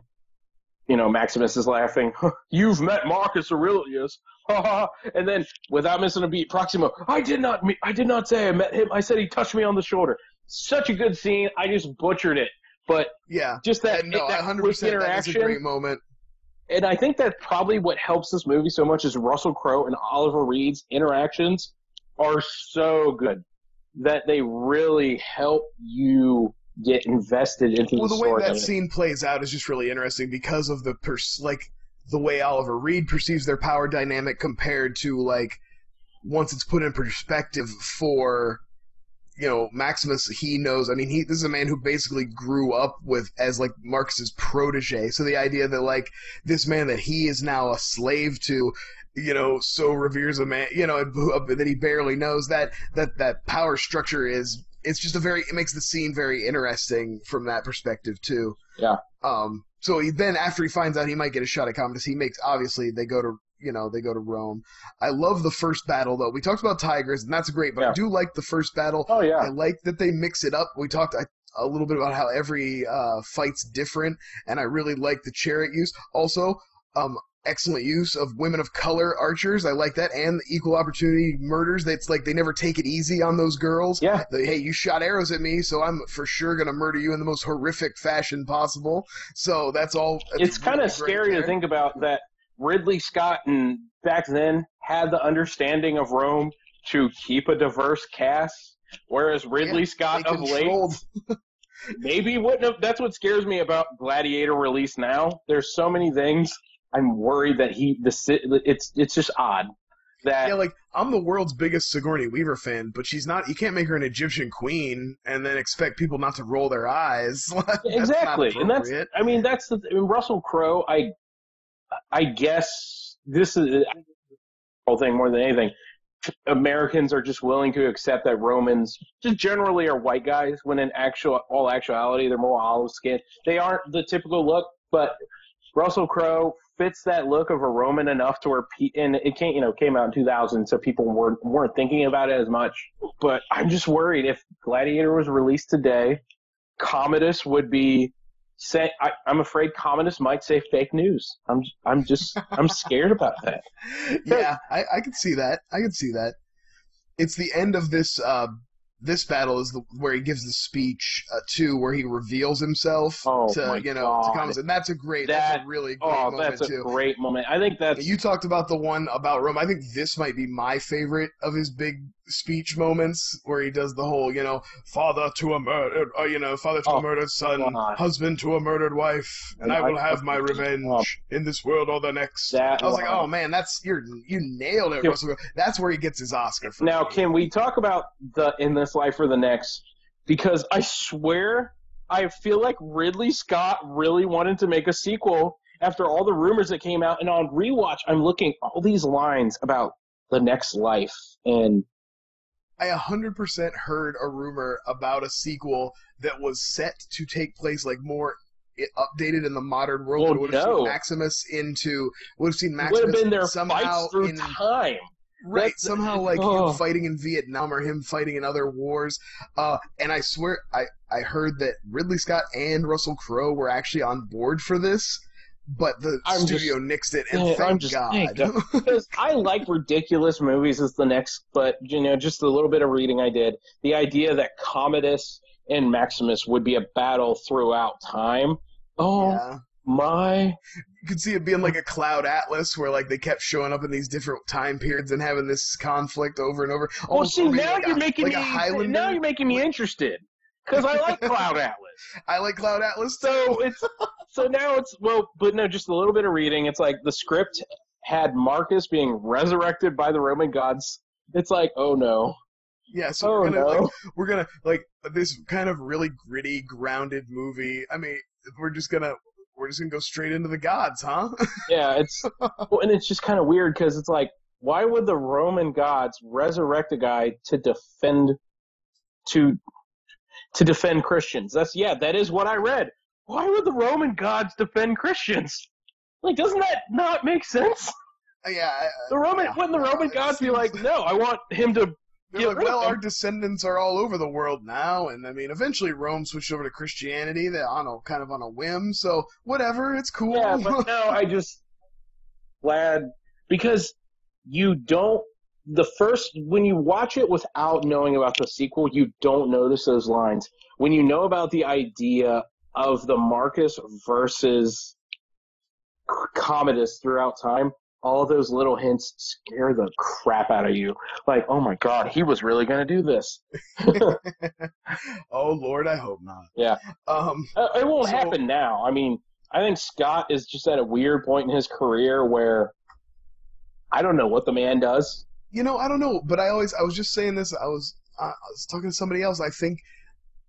You know, Maximus is laughing. You've met Marcus Aurelius, and then without missing a beat, Proximo. I did not. Me- I did not say I met him. I said he touched me on the shoulder. Such a good scene. I just butchered it, but Yeah. just that, And no, that 100%. quick That was a great moment. And I think that's probably what helps this movie so much is Russell Crowe and Oliver Reed's interactions are so good that they really help you get invested into Well, the the way that scene plays out is just really interesting because of the pers- like the way Oliver Reed perceives their power dynamic compared to like once it's put in perspective for you know Maximus. He knows. I mean, he this is a man who basically grew up with as like Marcus's protege. So the idea that like this man that he is now a slave to. You know, so reveres a man. You know, that he barely knows that that that power structure is. It's just a very. It makes the scene very interesting from that perspective too. Yeah. Um. So he, then, after he finds out he might get a shot at Commodus, he makes obviously they go to you know they go to Rome. I love the first battle though. We talked about tigers, and that's great, but I do like the first battle. oh yeah, I like that they mix it up. We talked I, a little bit about how every uh, fight's different, and I really like the chariot use. Also, um, excellent use of women of color archers. I like that, and the equal opportunity murders. That's like they never take it easy on those girls. yeah. The, hey, you shot arrows at me, so I'm for sure gonna murder you in the most horrific fashion possible. So that's all. that's It's kind of scary to think about that. Ridley Scott and back then had the understanding of Rome to keep a diverse cast, whereas Ridley They Scott of late maybe wouldn't have. That's what scares me about Gladiator release now. There's so many things. I'm worried that he the it's it's just odd that Yeah, like I'm the world's biggest Sigourney Weaver fan, but she's not. You can't make her an Egyptian queen and then expect people not to roll their eyes. Exactly, and that's. I mean that's the I mean, Russell Crowe. I I guess this is the whole thing more than anything. Americans are just willing to accept that Romans just generally are white guys when in actual all actuality they're more olive skinned. They aren't the typical look, but Russell Crowe fits that look of a Roman enough to where pe- and it came you know came out in 2000 so people weren't weren't thinking about it as much. But I'm just worried if Gladiator was released today, Commodus would be say I, I'm afraid communists might say fake news. I'm I'm just I'm scared about that. yeah, I, I can see that. I can see that. It's the end of this. Uh, this battle is the, where he gives the speech uh, too, where he reveals himself Oh, to you know God. to Commodus, and that's a great. that's a really great Oh, moment that's a too. great moment. I think that's You talked about the one about Rome. I think this might be my favorite of his big speech moments, where he does the whole, you know, father to a murdered, uh, you know, father to Oh, a murdered son, husband to a murdered wife, and I I- will have my revenge in this world or the next. That I was like, oh man, that's you're you nailed it. Russell. That's where he gets his Oscar. For Now, me. can we talk about the in this life or the next? Because I swear, I feel like Ridley Scott really wanted to make a sequel after all the rumors that came out. And on rewatch, I'm looking all these lines about the next life, and I 100% heard a rumor about a sequel that was set to take place like more updated in the modern world. Well, would have no. seen Maximus into would have seen Maximus would have been their somehow through in time. right That's- somehow like oh. him fighting in Vietnam or him fighting in other wars. Uh, and I swear I I heard that Ridley Scott and Russell Crowe were actually on board for this. But the I'm studio nixed it, and Yeah, thank just- God. because I like ridiculous movies as the next, but you know, just a little bit of reading I did. The idea that Commodus and Maximus would be a battle throughout time. Oh yeah. my! you could see it being like a cloud atlas where like they kept showing up in these different time periods and having this conflict over and over. Well, Almost see, now like you're a, making like me now you're making me interested. because I like Cloud Atlas. I like Cloud Atlas too. So it's so now it's well, but no, just a little bit of reading. It's like the script had Marcus being resurrected by the Roman gods. It's like, oh no, Yeah, so oh we're gonna no. like we're gonna like this kind of really gritty, grounded movie. I mean, we're just gonna we're just gonna go straight into the gods, huh? yeah, it's well, and it's just kind of weird because it's like, why would the Roman gods resurrect a guy to defend to to defend Christians? That's yeah, that is what I read. Why would the Roman gods defend Christians? Like, doesn't that not make sense? Uh, yeah, I- The Roman Yeah, wouldn't the Roman gods be like, no, I want him to they're get like, rid well, our descendants are all over the world now, and I mean, eventually Rome switched over to Christianity. That on a kind of on a whim, so whatever, it's cool. Yeah, but no, I just glad because you don't the first when you watch it without knowing about the sequel, you don't notice those lines. When you know about the idea of the Marcus versus Commodus throughout time, all those little hints scare the crap out of you. Like, oh my god, he was really going to do this. oh Lord, I hope not. Yeah. Um. Uh, It won't So- happen now. I mean, I think Scott is just at a weird point in his career where I don't know what the man does. you know, I don't know, but I always I was just saying this. I was I was talking to somebody else. I think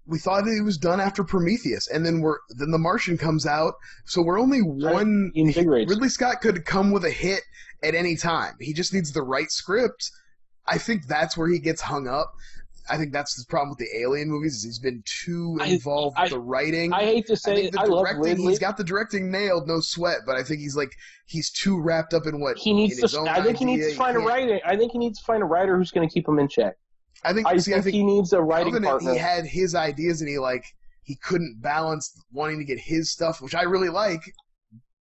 we thought that it was done after Prometheus, and then we're then The Martian comes out, so we're only one. Ridley Scott could come with a hit at any time. He just needs the right script. I think that's where he gets hung up. I think that's the problem with the Alien movies. Is he's been too involved I- with the writing. I hate to I say think it, I love directing, Ridley. he's got the directing nailed, no sweat. But I think he's like he's too wrapped up in what he needs in his to. I think he needs to find a writer. I think he needs to find a writer who's going to keep him in check. I think. I see, think, I think he needs a writing Covenant, partner. he had his ideas and he like he couldn't balance wanting to get his stuff, which I really like.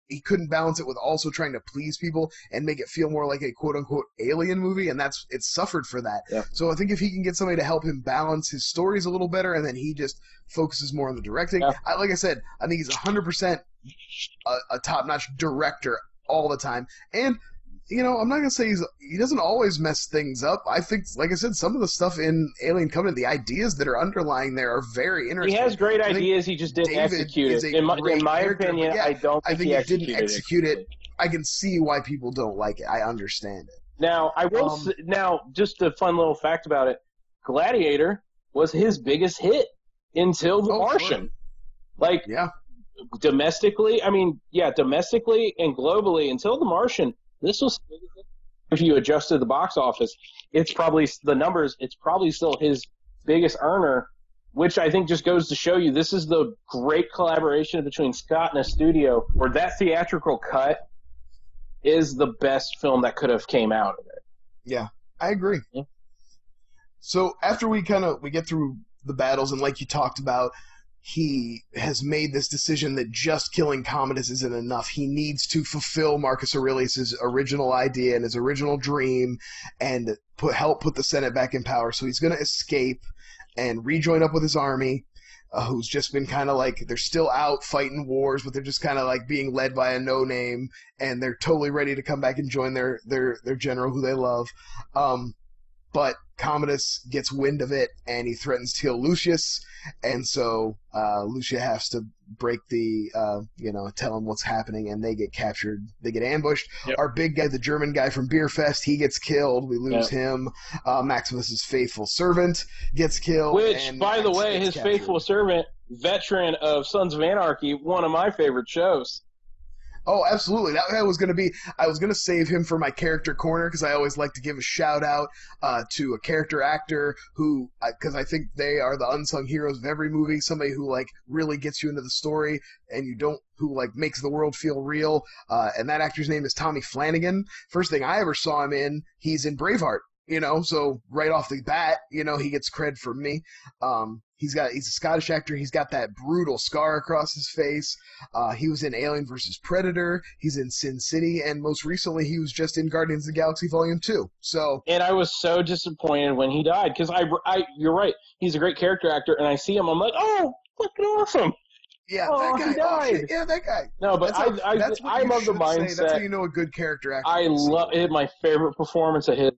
He couldn't balance it with also trying to please people and make it feel more like a quote unquote alien movie, and that's it suffered for that. Yeah. So I think if he can get somebody to help him balance his stories a little better, and then he just focuses more on the directing. Yeah. I, like I said, I think he's hundred percent a, a top notch director all the time, and you know, I'm not gonna say he's he doesn't always mess things up. I think, like I said, some of the stuff in Alien Covenant, the ideas that are underlying there are very interesting. he has great ideas. He just didn't David execute it. In my, in my opinion, yeah, I don't I think, think he he didn't execute it. I can see why people don't like it. I understand it. Now, I will. Um, s now, just a fun little fact about it: Gladiator was his biggest hit until The Oh, sure. Martian. Like Yeah, domestically, I mean, yeah, domestically and globally until The Martian. This was if you adjusted the box office, it's probably the numbers. It's probably still his biggest earner, which I think just goes to show you this is the great collaboration between Scott and a studio, where that theatrical cut is the best film that could have came out of it. Yeah, I agree. Yeah. So after we kind of we get through the battles and like you talked about, he has made this decision that just killing Commodus isn't enough. He needs to fulfill Marcus Aurelius's original idea and his original dream, and put help put the Senate back in power. So he's going to escape and rejoin up with his army. Uh, who's just been kind of like they're still out fighting wars, but they're just kind of like being led by a no name, and they're totally ready to come back and join their their their general who they love. Um, but Commodus gets wind of it and he threatens to kill Lucius, and so uh, Lucia has to break the, uh, you know, tell him what's happening, and they get captured. They get ambushed. Yep. Our big guy, the German guy from Beerfest, he gets killed. We lose him. Uh, Maximus's faithful servant gets killed. Which, by the way, his captured. faithful servant, veteran of Sons of Anarchy, one of my favorite shows. Oh, absolutely. That guy was going to be. I was going to save him for my character corner because I always like to give a shout out uh, to a character actor who, because I think they are the unsung heroes of every movie. Somebody who like really gets you into the story and you don't, who like makes the world feel real. Uh, and that actor's name is Tommy Flanagan. First thing I ever saw him in, he's in Braveheart. You know, so right off the bat, you know, he gets cred from me. Um, he's got he's a Scottish actor. He's got that brutal scar across his face. Uh, he was in Alien vs. Predator. He's in Sin City, and most recently, he was just in Guardians of the Galaxy Volume Two. So And I was so disappointed when he died because I, I, you're right, he's a great character actor, and I see him, I'm like, oh, fucking awesome. yeah, Oh, that he guy. Oh, died. shit, yeah, that guy. No, but That's how- I, I, that's what I'm you of the should say. That's how you know a good character actor. I love it. My favorite performance of his,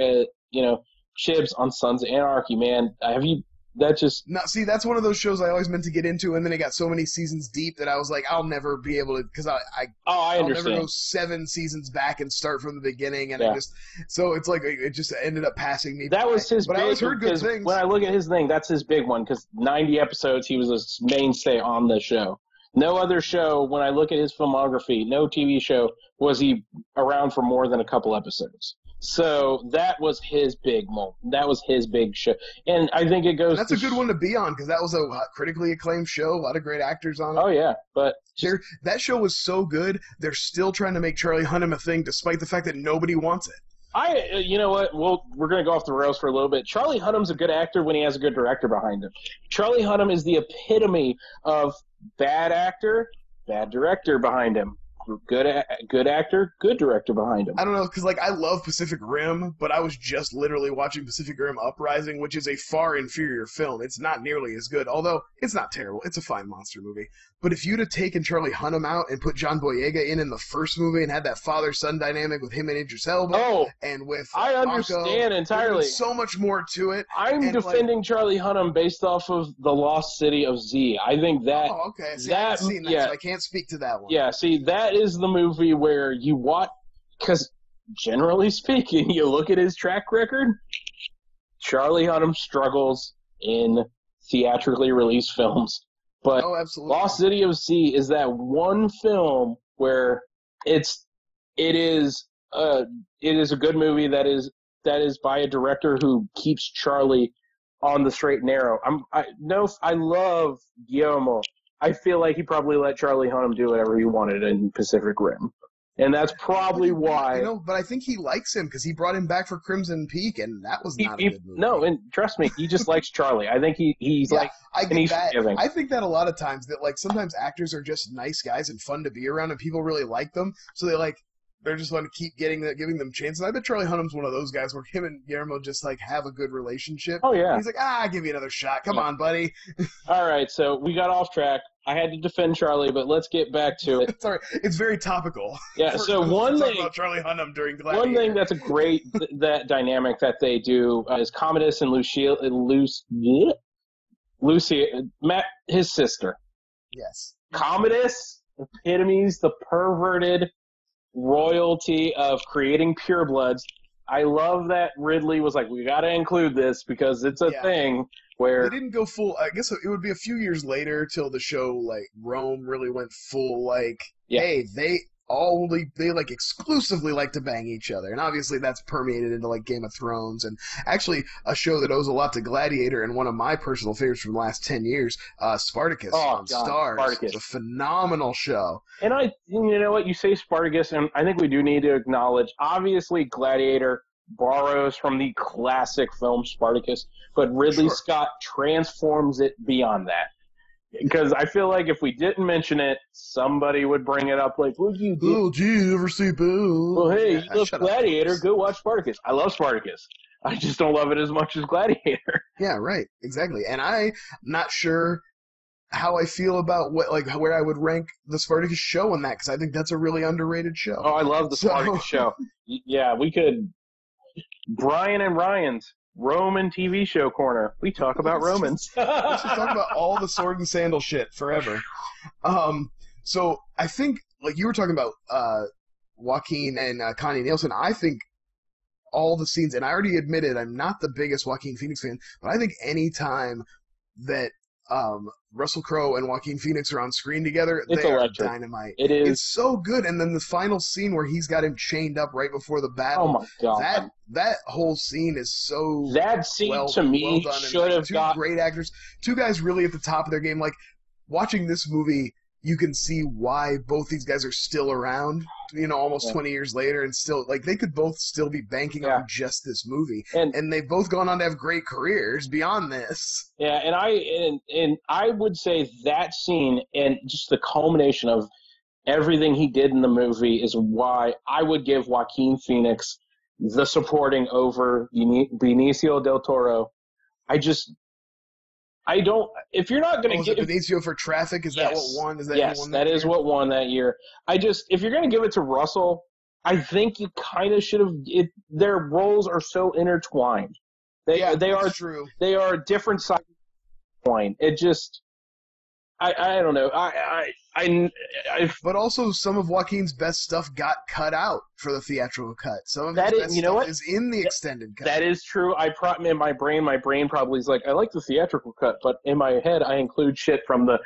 uh, you know, Chibs on Sons of Anarchy. Man, have you that just not see, that's one of those shows I always meant to get into, and then it got so many seasons deep that I was like, I'll never be able to because I, I oh, I I'll understand. never go seven seasons back and start from the beginning, and I just so it's like it just ended up passing me. That by. was his but big. I always heard good things. When I look at his thing, that's his big one because 90 episodes, he was a mainstay on the show. No other show, when I look at his filmography, no TV show was he around for more than a couple episodes. So that was his big moment. That was his big show, and I think it goes. And that's a good one to be on because that was a uh, critically acclaimed show. A lot of great actors on it. Oh yeah, but They're, that show was so good. They're still trying to make Charlie Hunnam a thing, despite the fact that nobody wants it. I, uh, you know what? Well, we're going to go off the rails for a little bit. Charlie Hunnam's a good actor when he has a good director behind him. Charlie Hunnam is the epitome of bad actor, bad director behind him. Good, good actor, good director behind him. I don't know because like I love Pacific Rim, but I was just literally watching Pacific Rim Uprising, which is a far inferior film. It's not nearly as good, although it's not terrible. It's a fine monster movie. But if you'd have taken Charlie Hunnam out and put John Boyega in in the first movie and had that father son dynamic with him and Idris Elba Oh, and with I understand there'd entirely. so much more to it. I'm and, like- defending Charlie Hunnam based off of the Lost City of Z. I think that oh, okay. See, that- seen that, yeah. so I can't speak to that one. Yeah, see, that is the movie where you watch, because generally speaking, you look at his track record, Charlie Hunnam struggles in theatrically released films. But Oh. Lost City of Z is that one film where it's it is uh it is a good movie that is that is by a director who keeps Charlie on the straight and narrow. I'm I no I love Guillermo. I feel like he probably let Charlie Hunnam do whatever he wanted in Pacific Rim. And that's probably why You know, but I think he likes him because he brought him back for Crimson Peak, and that was not he- a good movie. no, and trust me, he just likes Charlie. I think he he's Yeah, like I get he's that. forgiving. I think that a lot of times that like sometimes actors are just nice guys and fun to be around, and people really like them, so they like they're just going to keep getting that, giving them chances. I bet Charlie Hunnam's one of those guys where him and Guillermo just like have a good relationship. Oh yeah. He's like, ah, I'll give you another shot. Come Yeah. on, buddy. All right, so we got off track. I had to defend Charlie, but let's get back to it. Sorry, it's very topical. Yeah, For- so one thing about Charlie Hunnam during Gladiator. One thing that's a great th- that dynamic that they do uh, is Commodus and Lucia, Lucy, Lucy, Matt, his sister. yes, Commodus epitomes the perverted royalty of creating purebloods. I love that Ridley was like, we got to include this because it's a Yeah. thing where they didn't go full. I guess it would be a few years later till the show like Rome really went full like, Yeah. hey, they only they like exclusively like to bang each other, and obviously that's permeated into like Game of Thrones and actually a show that owes a lot to Gladiator and one of my personal favorites from the last ten years, uh, Spartacus Oh, on God, Starz. Spartacus. It's a phenomenal show. And I, you know what, you say Spartacus, and I think we do need to acknowledge, obviously, Gladiator borrows from the classic film Spartacus, but Ridley Sure. Scott transforms it beyond that. Because I feel like if we didn't mention it, somebody would bring it up like, "What you do?" Oh, gee, you ever see Bill? Well, hey, Yeah, you love shut up. Gladiator? Go watch Spartacus. I love Spartacus. I just don't love it as much as Gladiator. Yeah, right. Exactly. And I'm not sure how I feel about what like where I would rank the Spartacus show in that because I think that's a really underrated show. Oh, I love the So- Spartacus show. Yeah, we could. Brian and Ryan's Roman TV show corner. We talk about Romans. Let's just talk about all the sword and sandal shit forever. Um, so I think like you were talking about uh, Joaquin and uh, Connie Nielsen. I think all the scenes, and I already admitted I'm not the biggest Joaquin Phoenix fan, but I think any time that um, Russell Crowe and Joaquin Phoenix are on screen together, It's they electric. are dynamite. It is. It's so good, and then the final scene where he's got him chained up right before the battle. oh my god. that that whole scene is so That scene well, to me well should have two got. great actors, two guys really at the top of their game. Like watching this movie, you can see why both these guys are still around. You know, almost Yeah. twenty years later, and still like they could both still be banking Yeah. on just this movie, And and they've both gone on to have great careers beyond this. yeah, and I and, and I would say that scene and just the culmination of everything he did in the movie is why I would give Joaquin Phoenix the supporting over Benicio del Toro. I just I don't if you're not Oh, going to was it give Benicio for Traffic? Is that what won? Is that yes, won that is what won that year. I just if you're going to give it to Russell, I think you kind of should have. It their roles are so intertwined. They yeah, they are true. they are different sides point. It just, I, I don't know. I, I, I, I But also, some of Joaquin's best stuff got cut out for the theatrical cut. Some of That his is- best you know stuff what? is in the extended cut. that is true. I pro- in my brain, my brain probably is like, I like the theatrical cut, but in my head, I include shit from the.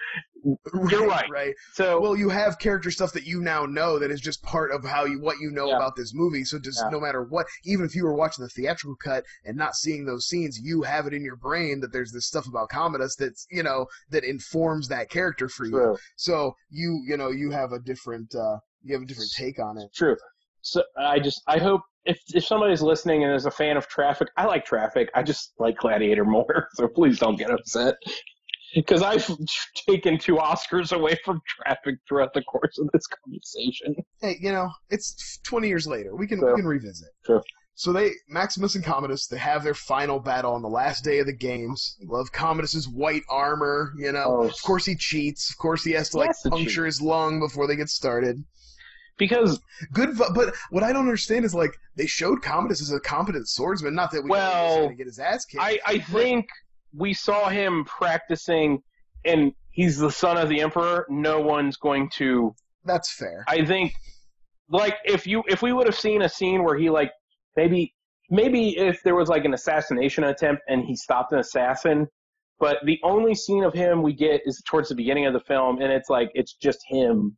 You're right. Right. So Well, you have character stuff that you now know that is just part of how you what you know Yeah. about this movie. So just Yeah. no matter what, even if you were watching the theatrical cut and not seeing those scenes, you have it in your brain that there's this stuff about Commodus that's you know that informs that character for you. true. So you you know you have a different uh you have a different take on it. True. So I just I hope if if somebody's listening and is a fan of Traffic, I like Traffic. I just like Gladiator more. So please don't get upset. Because I've taken two Oscars away from Traffic throughout the course of this conversation. Hey, you know it's 20 years later. We can we can revisit. True. So they Maximus and Commodus they have their final battle on the last day of the games. Love Commodus's white armor. You know, Oh. of course he cheats. Of course he has to like puncture his lung before they get started. Because Good, but what I don't understand is like they showed Commodus as a competent swordsman. Not that we know he was Well, to get his ass kicked. I, I think we saw him practicing and he's the son of the emperor. No one's going to That's fair. I think like if you if we would have seen a scene where he like maybe maybe if there was like an assassination attempt and he stopped an assassin, but the only scene of him we get is towards the beginning of the film and it's like it's just him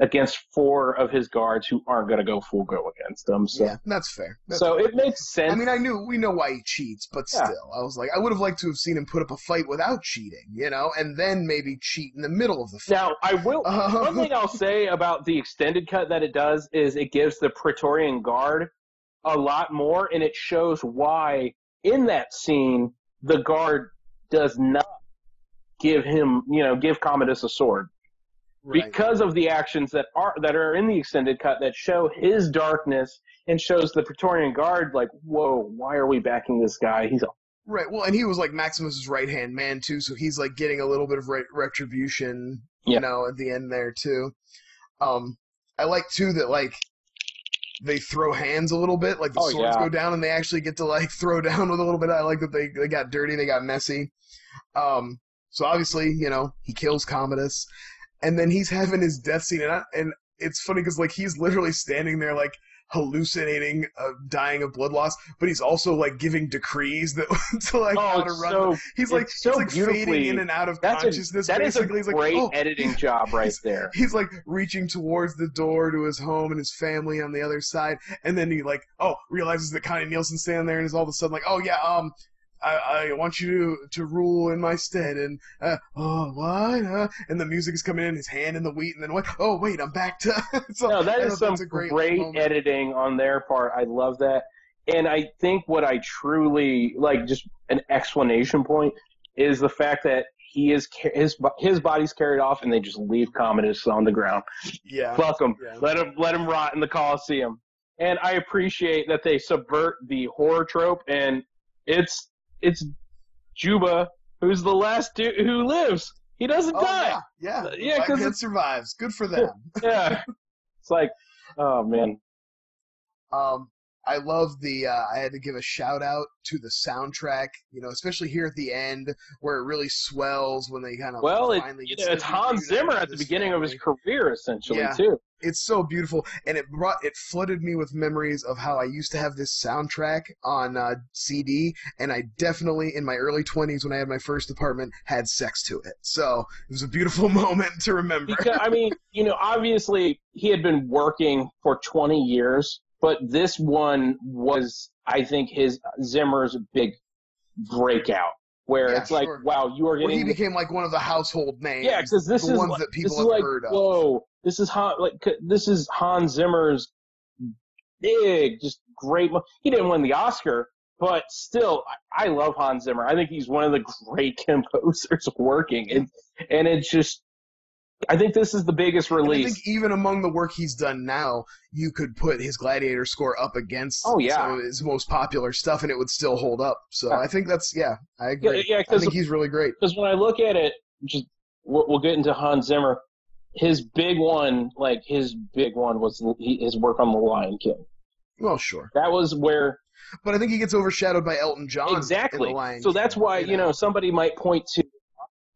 against four of his guards who aren't going to go full go against him. So yeah, that's fair. That's so it makes sense. I mean, I knew we know why he cheats, but Yeah. still, I was like, I would have liked to have seen him put up a fight without cheating, you know, and then maybe cheat in the middle of the fight. now I will Uh, one thing I'll say about the extended cut that it does is it gives the Praetorian Guard a lot more, and it shows why in that scene the guard does not give him, you know, give Commodus a sword Right. because of the actions that are that are in the extended cut that show his darkness and shows the Praetorian Guard like, whoa, why are we backing this guy? He's a Right. Well, and he was like Maximus's right hand man too, so he's like getting a little bit of re- retribution, you Yeah. know, at the end there too. Um, I like too that like they throw hands a little bit, like the Oh, swords yeah. go down and they actually get to like throw down with a little bit. I like that they they got dirty, they got messy. Um, so obviously, you know, he kills Commodus, and then he's having his death scene, and I, and it's funny because like he's literally standing there like hallucinating, uh, dying of blood loss, but he's also like giving decrees that to like how oh, to run. so he's like so he's like fading in and out of that's a, consciousness. that is a basically, he's like, great oh, editing job right he's- there. He's like reaching towards the door to his home and his family on the other side, and then he like oh realizes that Connie Nielsen's standing there, and is all of a sudden like oh yeah um I, I want you to to rule in my stead, and uh, oh what uh, and the music is coming in, his hand in the wheat, and then what oh wait I'm back to so no, that is some great, great, editing on their part. I love that. And I think what I truly like, just an explanation point, is the fact that he is his his body's carried off, and they just leave Commodus on the ground. yeah Fuck him. yeah. Let him let him rot in the Coliseum. And I appreciate that they subvert the horror trope, and it's it's Juba who's the last dude who lives. He doesn't Oh, die. yeah, yeah, Uh, yeah, Panther survives. Good for them. yeah. It's like, oh man. Um, I love the. Uh, I had to give a shout out to the soundtrack. You know, especially here at the end where it really swells when they kind of Well, it, finally you know, it's Hans Zimmer at the beginning of his career, essentially, Yeah. too. It's so beautiful, and it brought it flooded me with memories of how I used to have this soundtrack on uh, CD, and I definitely in my early twenties when I had my first apartment had sex to it. So it was a beautiful moment to remember. Because I mean, you know, obviously he had been working for 20 years, but this one was, I think, his Zimmer's big breakout, where Yeah, it's like, sure. wow, you are getting he became like one of the household names. Yeah, because this the is ones like, that people have like, heard of. whoa, this is Han, like this is Hans Zimmer's big, just great. He didn't win the Oscar, but still, I I love Hans Zimmer. I think he's one of the great composers working, and and it's just, I think this is the biggest And I release. think even among the work he's done now, you could put his Gladiator score up against Oh, yeah. some of his most popular stuff, and it would still hold up. So Yeah. I think that's yeah, I agree. yeah, I because think he's really great. because when I look at it, just we'll, we'll get into Hans Zimmer. His big one, like his big one, was his work on The Lion King. Well, sure. That was where but I think he gets overshadowed by Elton John. in exactly. The Lion So that's why you know somebody might point to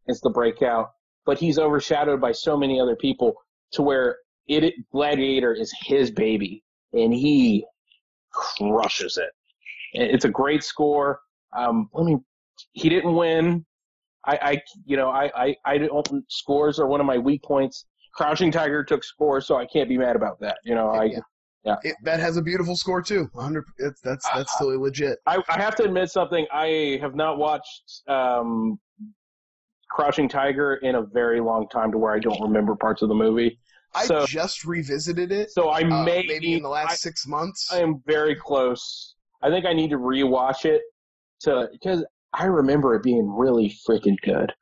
as the breakout, but he's overshadowed by so many other people to where it, Gladiator is his baby, and he crushes it. It's a great score. Um, let me. He didn't win. I, I you know, I, I, I don't. Scores are one of my weak points. Crouching Tiger took score, so I can't be mad about that. You know, I, Yeah. yeah. It, that has a beautiful score too. 100. It's, that's that's totally legit. I, I have to admit something. I have not watched um, Crouching Tiger in a very long time, to where I don't remember parts of the movie. I So, just revisited it. so I uh, may maybe in the last I, six months. I am very close. I think I need to rewatch it to because I remember it being really freaking good.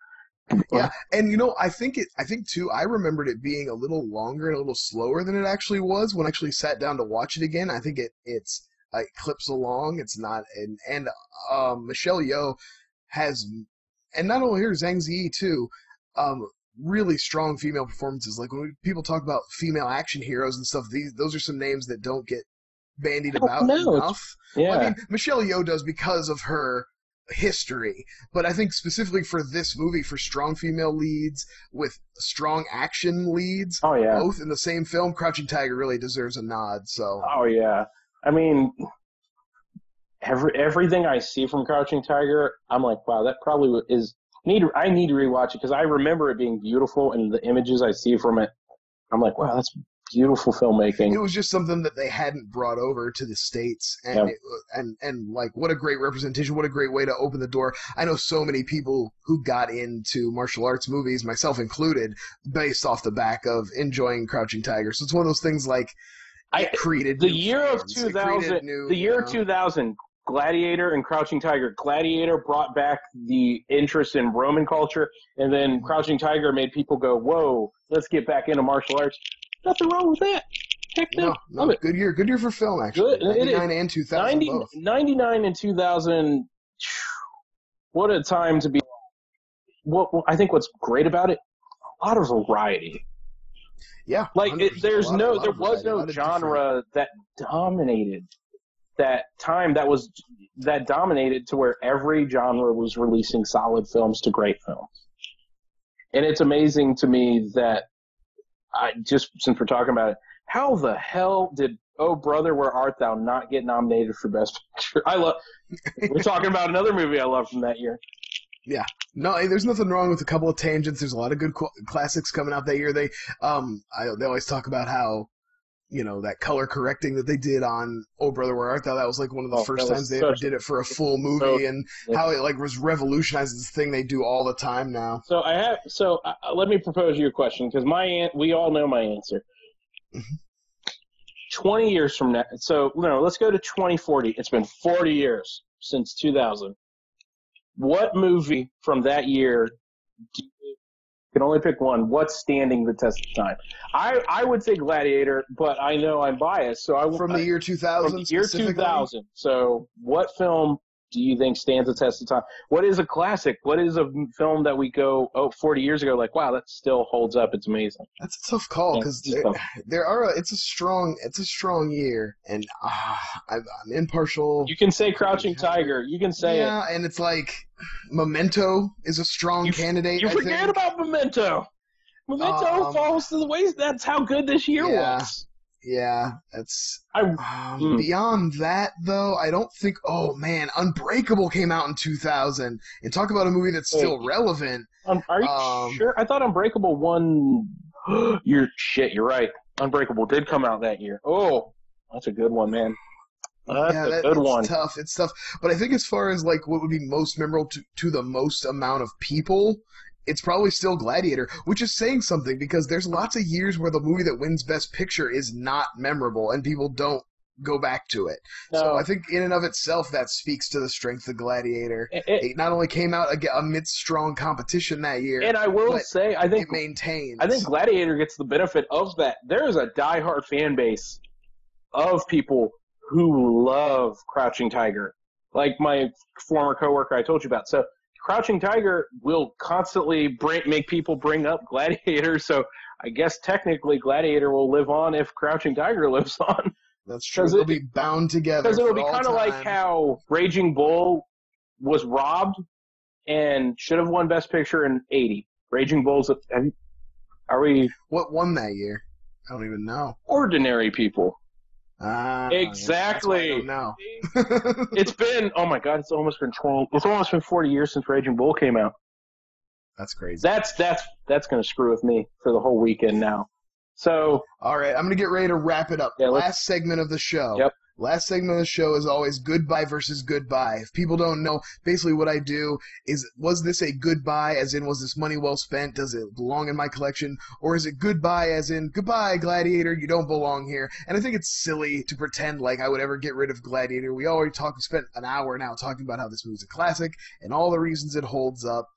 Yeah, and you know, I think it. I think too. I remembered it being a little longer and a little slower than it actually was when I actually sat down to watch it again. I think it it's uh, it clips along. It's not and and um, Michelle Yeoh has, and not only her, Zhang Ziyi too. Um, really strong female performances. Like when we, people talk about female action heroes and stuff, these those are some names that don't get bandied about know, enough. Yeah, Well, I mean, Michelle Yeoh does because of her history, but I think specifically for this movie, for strong female leads with strong action leads, oh yeah, both in the same film, Crouching Tiger really deserves a nod. So oh yeah. I mean, every everything I see from Crouching Tiger, I'm like, wow, that probably is need. I need to rewatch it because I remember it being beautiful, and the images I see from it, I'm like, wow, that's beautiful filmmaking. it was just something that they hadn't brought over to the states, and Yeah. it, and and like what a great representation, what a great way to open the door. I know so many people who got into martial arts movies, myself included, based off the back of enjoying Crouching Tiger. So it's one of those things like. I- created the year of fans. Created 2000 new, the year you know, 2000 gladiator and crouching tiger gladiator brought back the interest in roman culture and then Mm-hmm. crouching tiger made people go whoa let's get back into martial arts nothing wrong with that heck no, No, no, Love it. good year, good year for film actually. Good, it is. 99 and 2000 90, both. 99 and 2000 what a time to be what i think what's great about it a lot of variety Yeah, like it, there's lot- no there was no different- genre that dominated that time that was that dominated to where every genre was releasing solid films to great films. And it's amazing to me that i just since we're talking about it how the hell did oh brother where art thou not get nominated for best picture? I love we're talking about another movie i love from that year Yeah no, there's nothing wrong with a couple of tangents. There's a lot of good qu- classics coming out that year. They, um, I, they always talk about how, you know, that color correcting that they did on Oh Brother Where Art Thou. That was like one of the Oh, first times they ever did it for a full movie, and yeah. how it like was revolutionized this thing they do all the time now. So I have. So uh, let me propose you a question because my an- we all know my answer. Mhm. Twenty years from now, so no, let's go to twenty forty. It's been forty years since two thousand. What movie from that year? Do you can only pick one. What's standing the test of time? I I would say Gladiator, but I know I'm biased, so I From the year 2000, from the year 2000. So, what film do you think stands the test of time? What is a classic? What is a film that we go, oh, 40 years ago, like, wow, that still holds up. It's amazing. That's a tough call because it's there, there are. A, it's a strong. It's a strong year, and ah, I'm, I'm impartial. You can say Crouching Tiger. You can say yeah, and it's like Memento is a strong You- candidate. it. You I forget think. about Memento. Memento Um, falls to the waist. That's how good this year Yeah. was. Yeah, that's I, um, Hmm. beyond that though. I don't think. Oh man, Unbreakable came out in 2000, and talk about a movie that's still Wait. relevant. um, are you Um, sure? I thought Unbreakable won. you're shit. You're right. Unbreakable did come out that year. Oh, that's a good one, man. That's yeah, a that, good it's one. tough. It's tough. But I think as far as like what would be most memorable to, to the most amount of people, it's probably still Gladiator, which is saying something because there's lots of years where the movie that wins Best Picture is not memorable and people don't go back to it. So I think in and of itself that speaks to the strength of Gladiator. It- it- It not only came out amidst strong competition that year, and I will say, I think it maintains. I think Gladiator gets the benefit of that. There is a diehard fan base of people who love Crouching Tiger, like my former coworker I told you about. So Crouching Tiger will constantly bring, make people bring up Gladiator. So I guess technically Gladiator will live on if Crouching Tiger lives on. That's true. 'Cause They'll it- be bound together. Because it'll be kind of like how Raging Bull was robbed and should have won Best Picture in '80. Raging Bull's. Are we what won that year. I don't even know. ordinary people? Ah, Exactly. No. It's been oh my god, it's almost been 20. It's almost been 40 years since Raging Bull came out. That's crazy. That's that's that's gonna screw with me for the whole weekend now. So All right, I'm gonna get ready to wrap it up. Yeah, Last segment of the show. Yep. Last segment of the show is always goodbye versus goodbye. If people don't know, basically what I do is was this a goodbye as in was this money well spent? Does it belong in my collection? Or is it goodbye as in goodbye, Gladiator, you don't belong here? And I think it's silly to pretend like I would ever get rid of Gladiator. We already talked we spent an hour now talking about how this movie's a classic and all the reasons it holds up.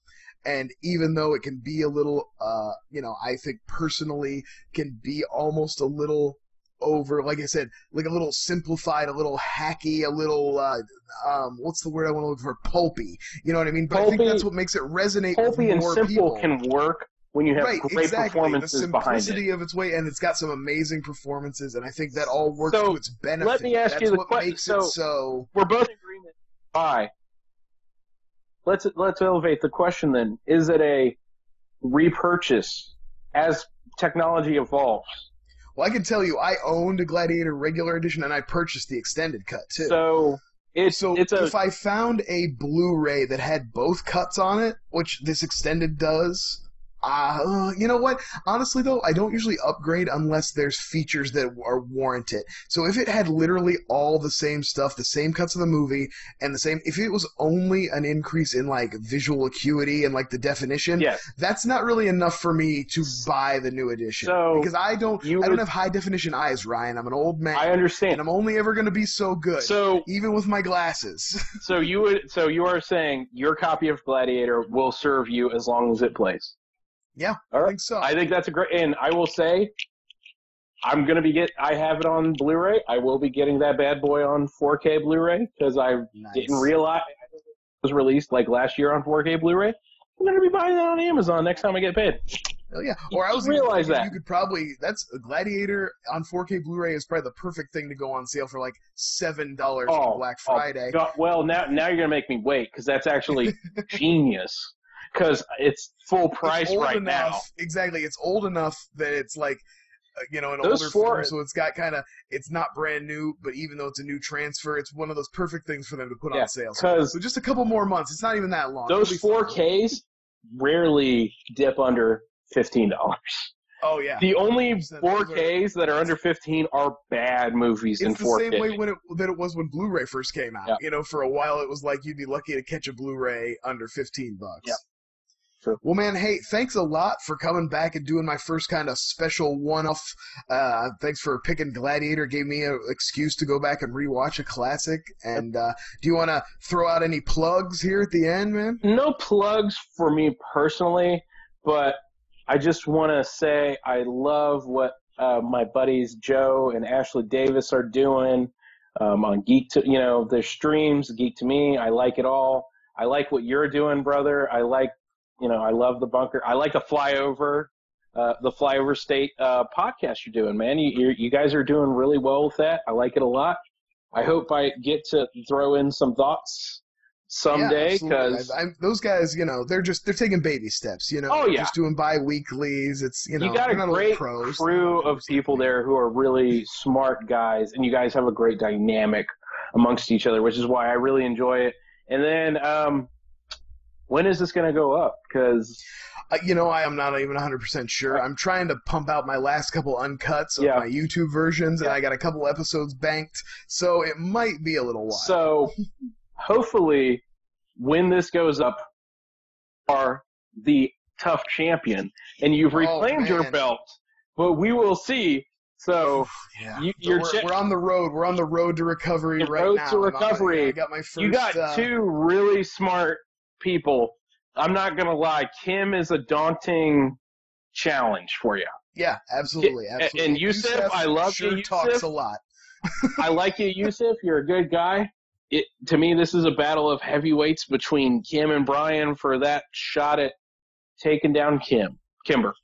And even though it can be a little uh, you know, I think personally can be almost a little over like i said like a little simplified a little hacky a little uh um what's the word i want to look for pulpy you know what i mean but i think that's what makes it resonate pulpy with and simple people can work when you have right great exactly the performances behind it. simplicity of its way and it's got some amazing performances and i think that all works So, to its benefit let me ask that's you the what que- makes so- it so We're both in agreement. Why? Let's let's elevate the question then. Is it a repurchase as technology evolves? Well i can tell you i owned a gladiator regular edition and i purchased the extended cut too. So it's so it's a if I found a Blu-ray that had both cuts on it, which this extended does, uh, you know what? Honestly, though, I don't usually upgrade unless there's features that are warranted. So if it had literally all the same stuff, the same cuts of the movie, and the same, if it was only an increase in like visual acuity and like the definition, yes. that's not really enough for me to buy the new edition. So because I don't, you I don't would- have high definition eyes, Ryan. I'm an old man, I and understand. I'm only ever going to be so good, So even with my glasses. so you would so you are saying your copy of Gladiator will serve you as long as it plays. Yeah, All I think so. I think that's a great and I will say I'm gonna be get I have it on Blu-ray. I will be getting that bad boy on 4K Blu-ray because I Nice. didn't realize it was released like last year on 4K Blu-ray. I'm gonna be buying that on Amazon next time I get paid. Oh yeah. Or I was realize that. you could probably that's Gladiator on 4K Blu-ray is probably the perfect thing to go on sale for like seven dollars Oh, on Black oh, Friday. God, well, now now you're gonna make me wait because that's actually genius because it's full price old right enough, now. Exactly. It's old enough that it's like uh, you know an Those older four- film, so it's got kind of it's not brand new, but even though it's a new transfer, it's one of those perfect things for them to put Yeah, on sale. So, just a couple more months. It's not even that long. Those fine. 4Ks rarely dip under fifteen dollars. Oh yeah. The only 100%. 4Ks that are under 15 are bad movies in it's the 4K. same way when it that it was when Blu-ray first came out. Yeah. You know, for a while it was like you'd be lucky to catch a Blu-ray under fifteen bucks. Yeah. Well, man, hey, thanks a lot for coming back and doing my first kind of special one-off. Uh, thanks for picking Gladiator. Gave me an excuse to go back and rewatch a classic. And uh, do you want to throw out any plugs here at the end, man? no plugs for me personally, but I just want to say I love what uh, my buddies Joe and Ashley Davis are doing um, on Geek to you know their streams. Geek to me, I like it all. I like what you're doing, brother. I like you know I love the bunker. I like the flyover. Uh, the flyover state uh, podcast you're doing, man. You you're, you guys are doing really well with that. I like it a lot. I hope I get to throw in some thoughts someday because I'm- those guys, you know, they're just they're taking baby steps. You know, Oh, yeah. just doing bi-weeklies. It's you know, you got a great pros. crew of people there who are really smart guys, and you guys have a great dynamic amongst each other, which is why I really enjoy it. And then, um, when is this going to go up? Because Uh, you know, I am not even 100% sure. I'm trying to pump out my last couple uncuts of Yeah. my YouTube versions, and Yeah. I got a couple episodes banked, so it might be a little while. so, hopefully, when this goes up, are the tough champion, and you've Oh, reclaimed your belt. But we will see. So yeah. you- So you're we're, che- we're on the road. We're on the road to recovery The right road now. to recovery. I got my first. you got uh, two really smart people. I'm not gonna lie, Kim is a daunting challenge for you. Yeah, absolutely, and absolutely. Yusef, I love you, sure talks a lot. I like you, Yusuf. You're a good guy. It to me, this is a battle of heavyweights between Kim and Brian for that shot at taking down Kim. Kimber.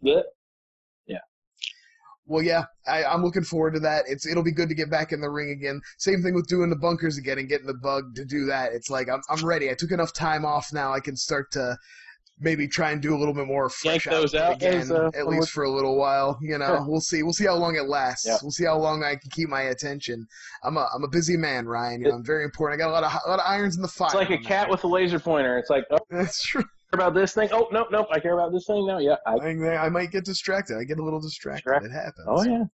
Yeah. Well, yeah, I, I'm looking forward to that. It's it'll be good to get back in the ring again. Same thing with doing the bunkers again and getting the bug to do that. It's like I'm I'm ready. I took enough time off now. I can start to maybe try and do a little bit more fresh Yank those out again, as, uh, at least for a little while. You know, we'll see. We'll see how long it lasts. Yeah. We'll see how long I can keep my attention. I'm a I'm a busy man, Ryan. You know, I'm very important. I got a lot of a lot of irons in the fire. It's like a on that. cat with a laser pointer. It's like, oh, That's true. About this thing. Oh, nope, nope. I care about this thing now. Yeah. I, I, I might get distracted. I get a little distracted. Distract- It happens. oh yeah.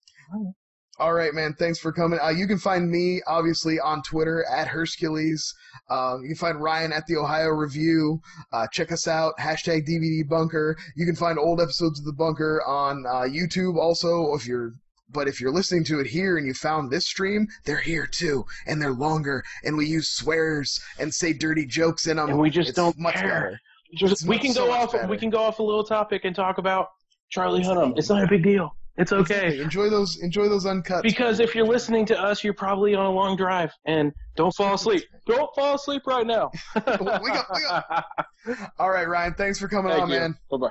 All right, man. Thanks for coming. Uh, you can find me obviously on Twitter at Hercules. Uh, you can find Ryan at the Ohio Review. Uh, check us out. Hashtag DVD Bunker. You can find old episodes of the Bunker on uh, YouTube. Also, if you're but if you're listening to it here and you found this stream, they're here too, and they're longer, and we use swears and say dirty jokes in them. And we just It's don't much care. better. Just, we can so go off. better. We can go off a little topic and talk about Charlie Hunnam. It's not a big deal. It's okay. Enjoy those. Enjoy those uncut. Because if you're listening to us, you're probably on a long drive, and don't fall asleep. Don't fall asleep right now. Wake up, wake All right, Ryan. Thanks for coming Thank on, you. man. Bye bye.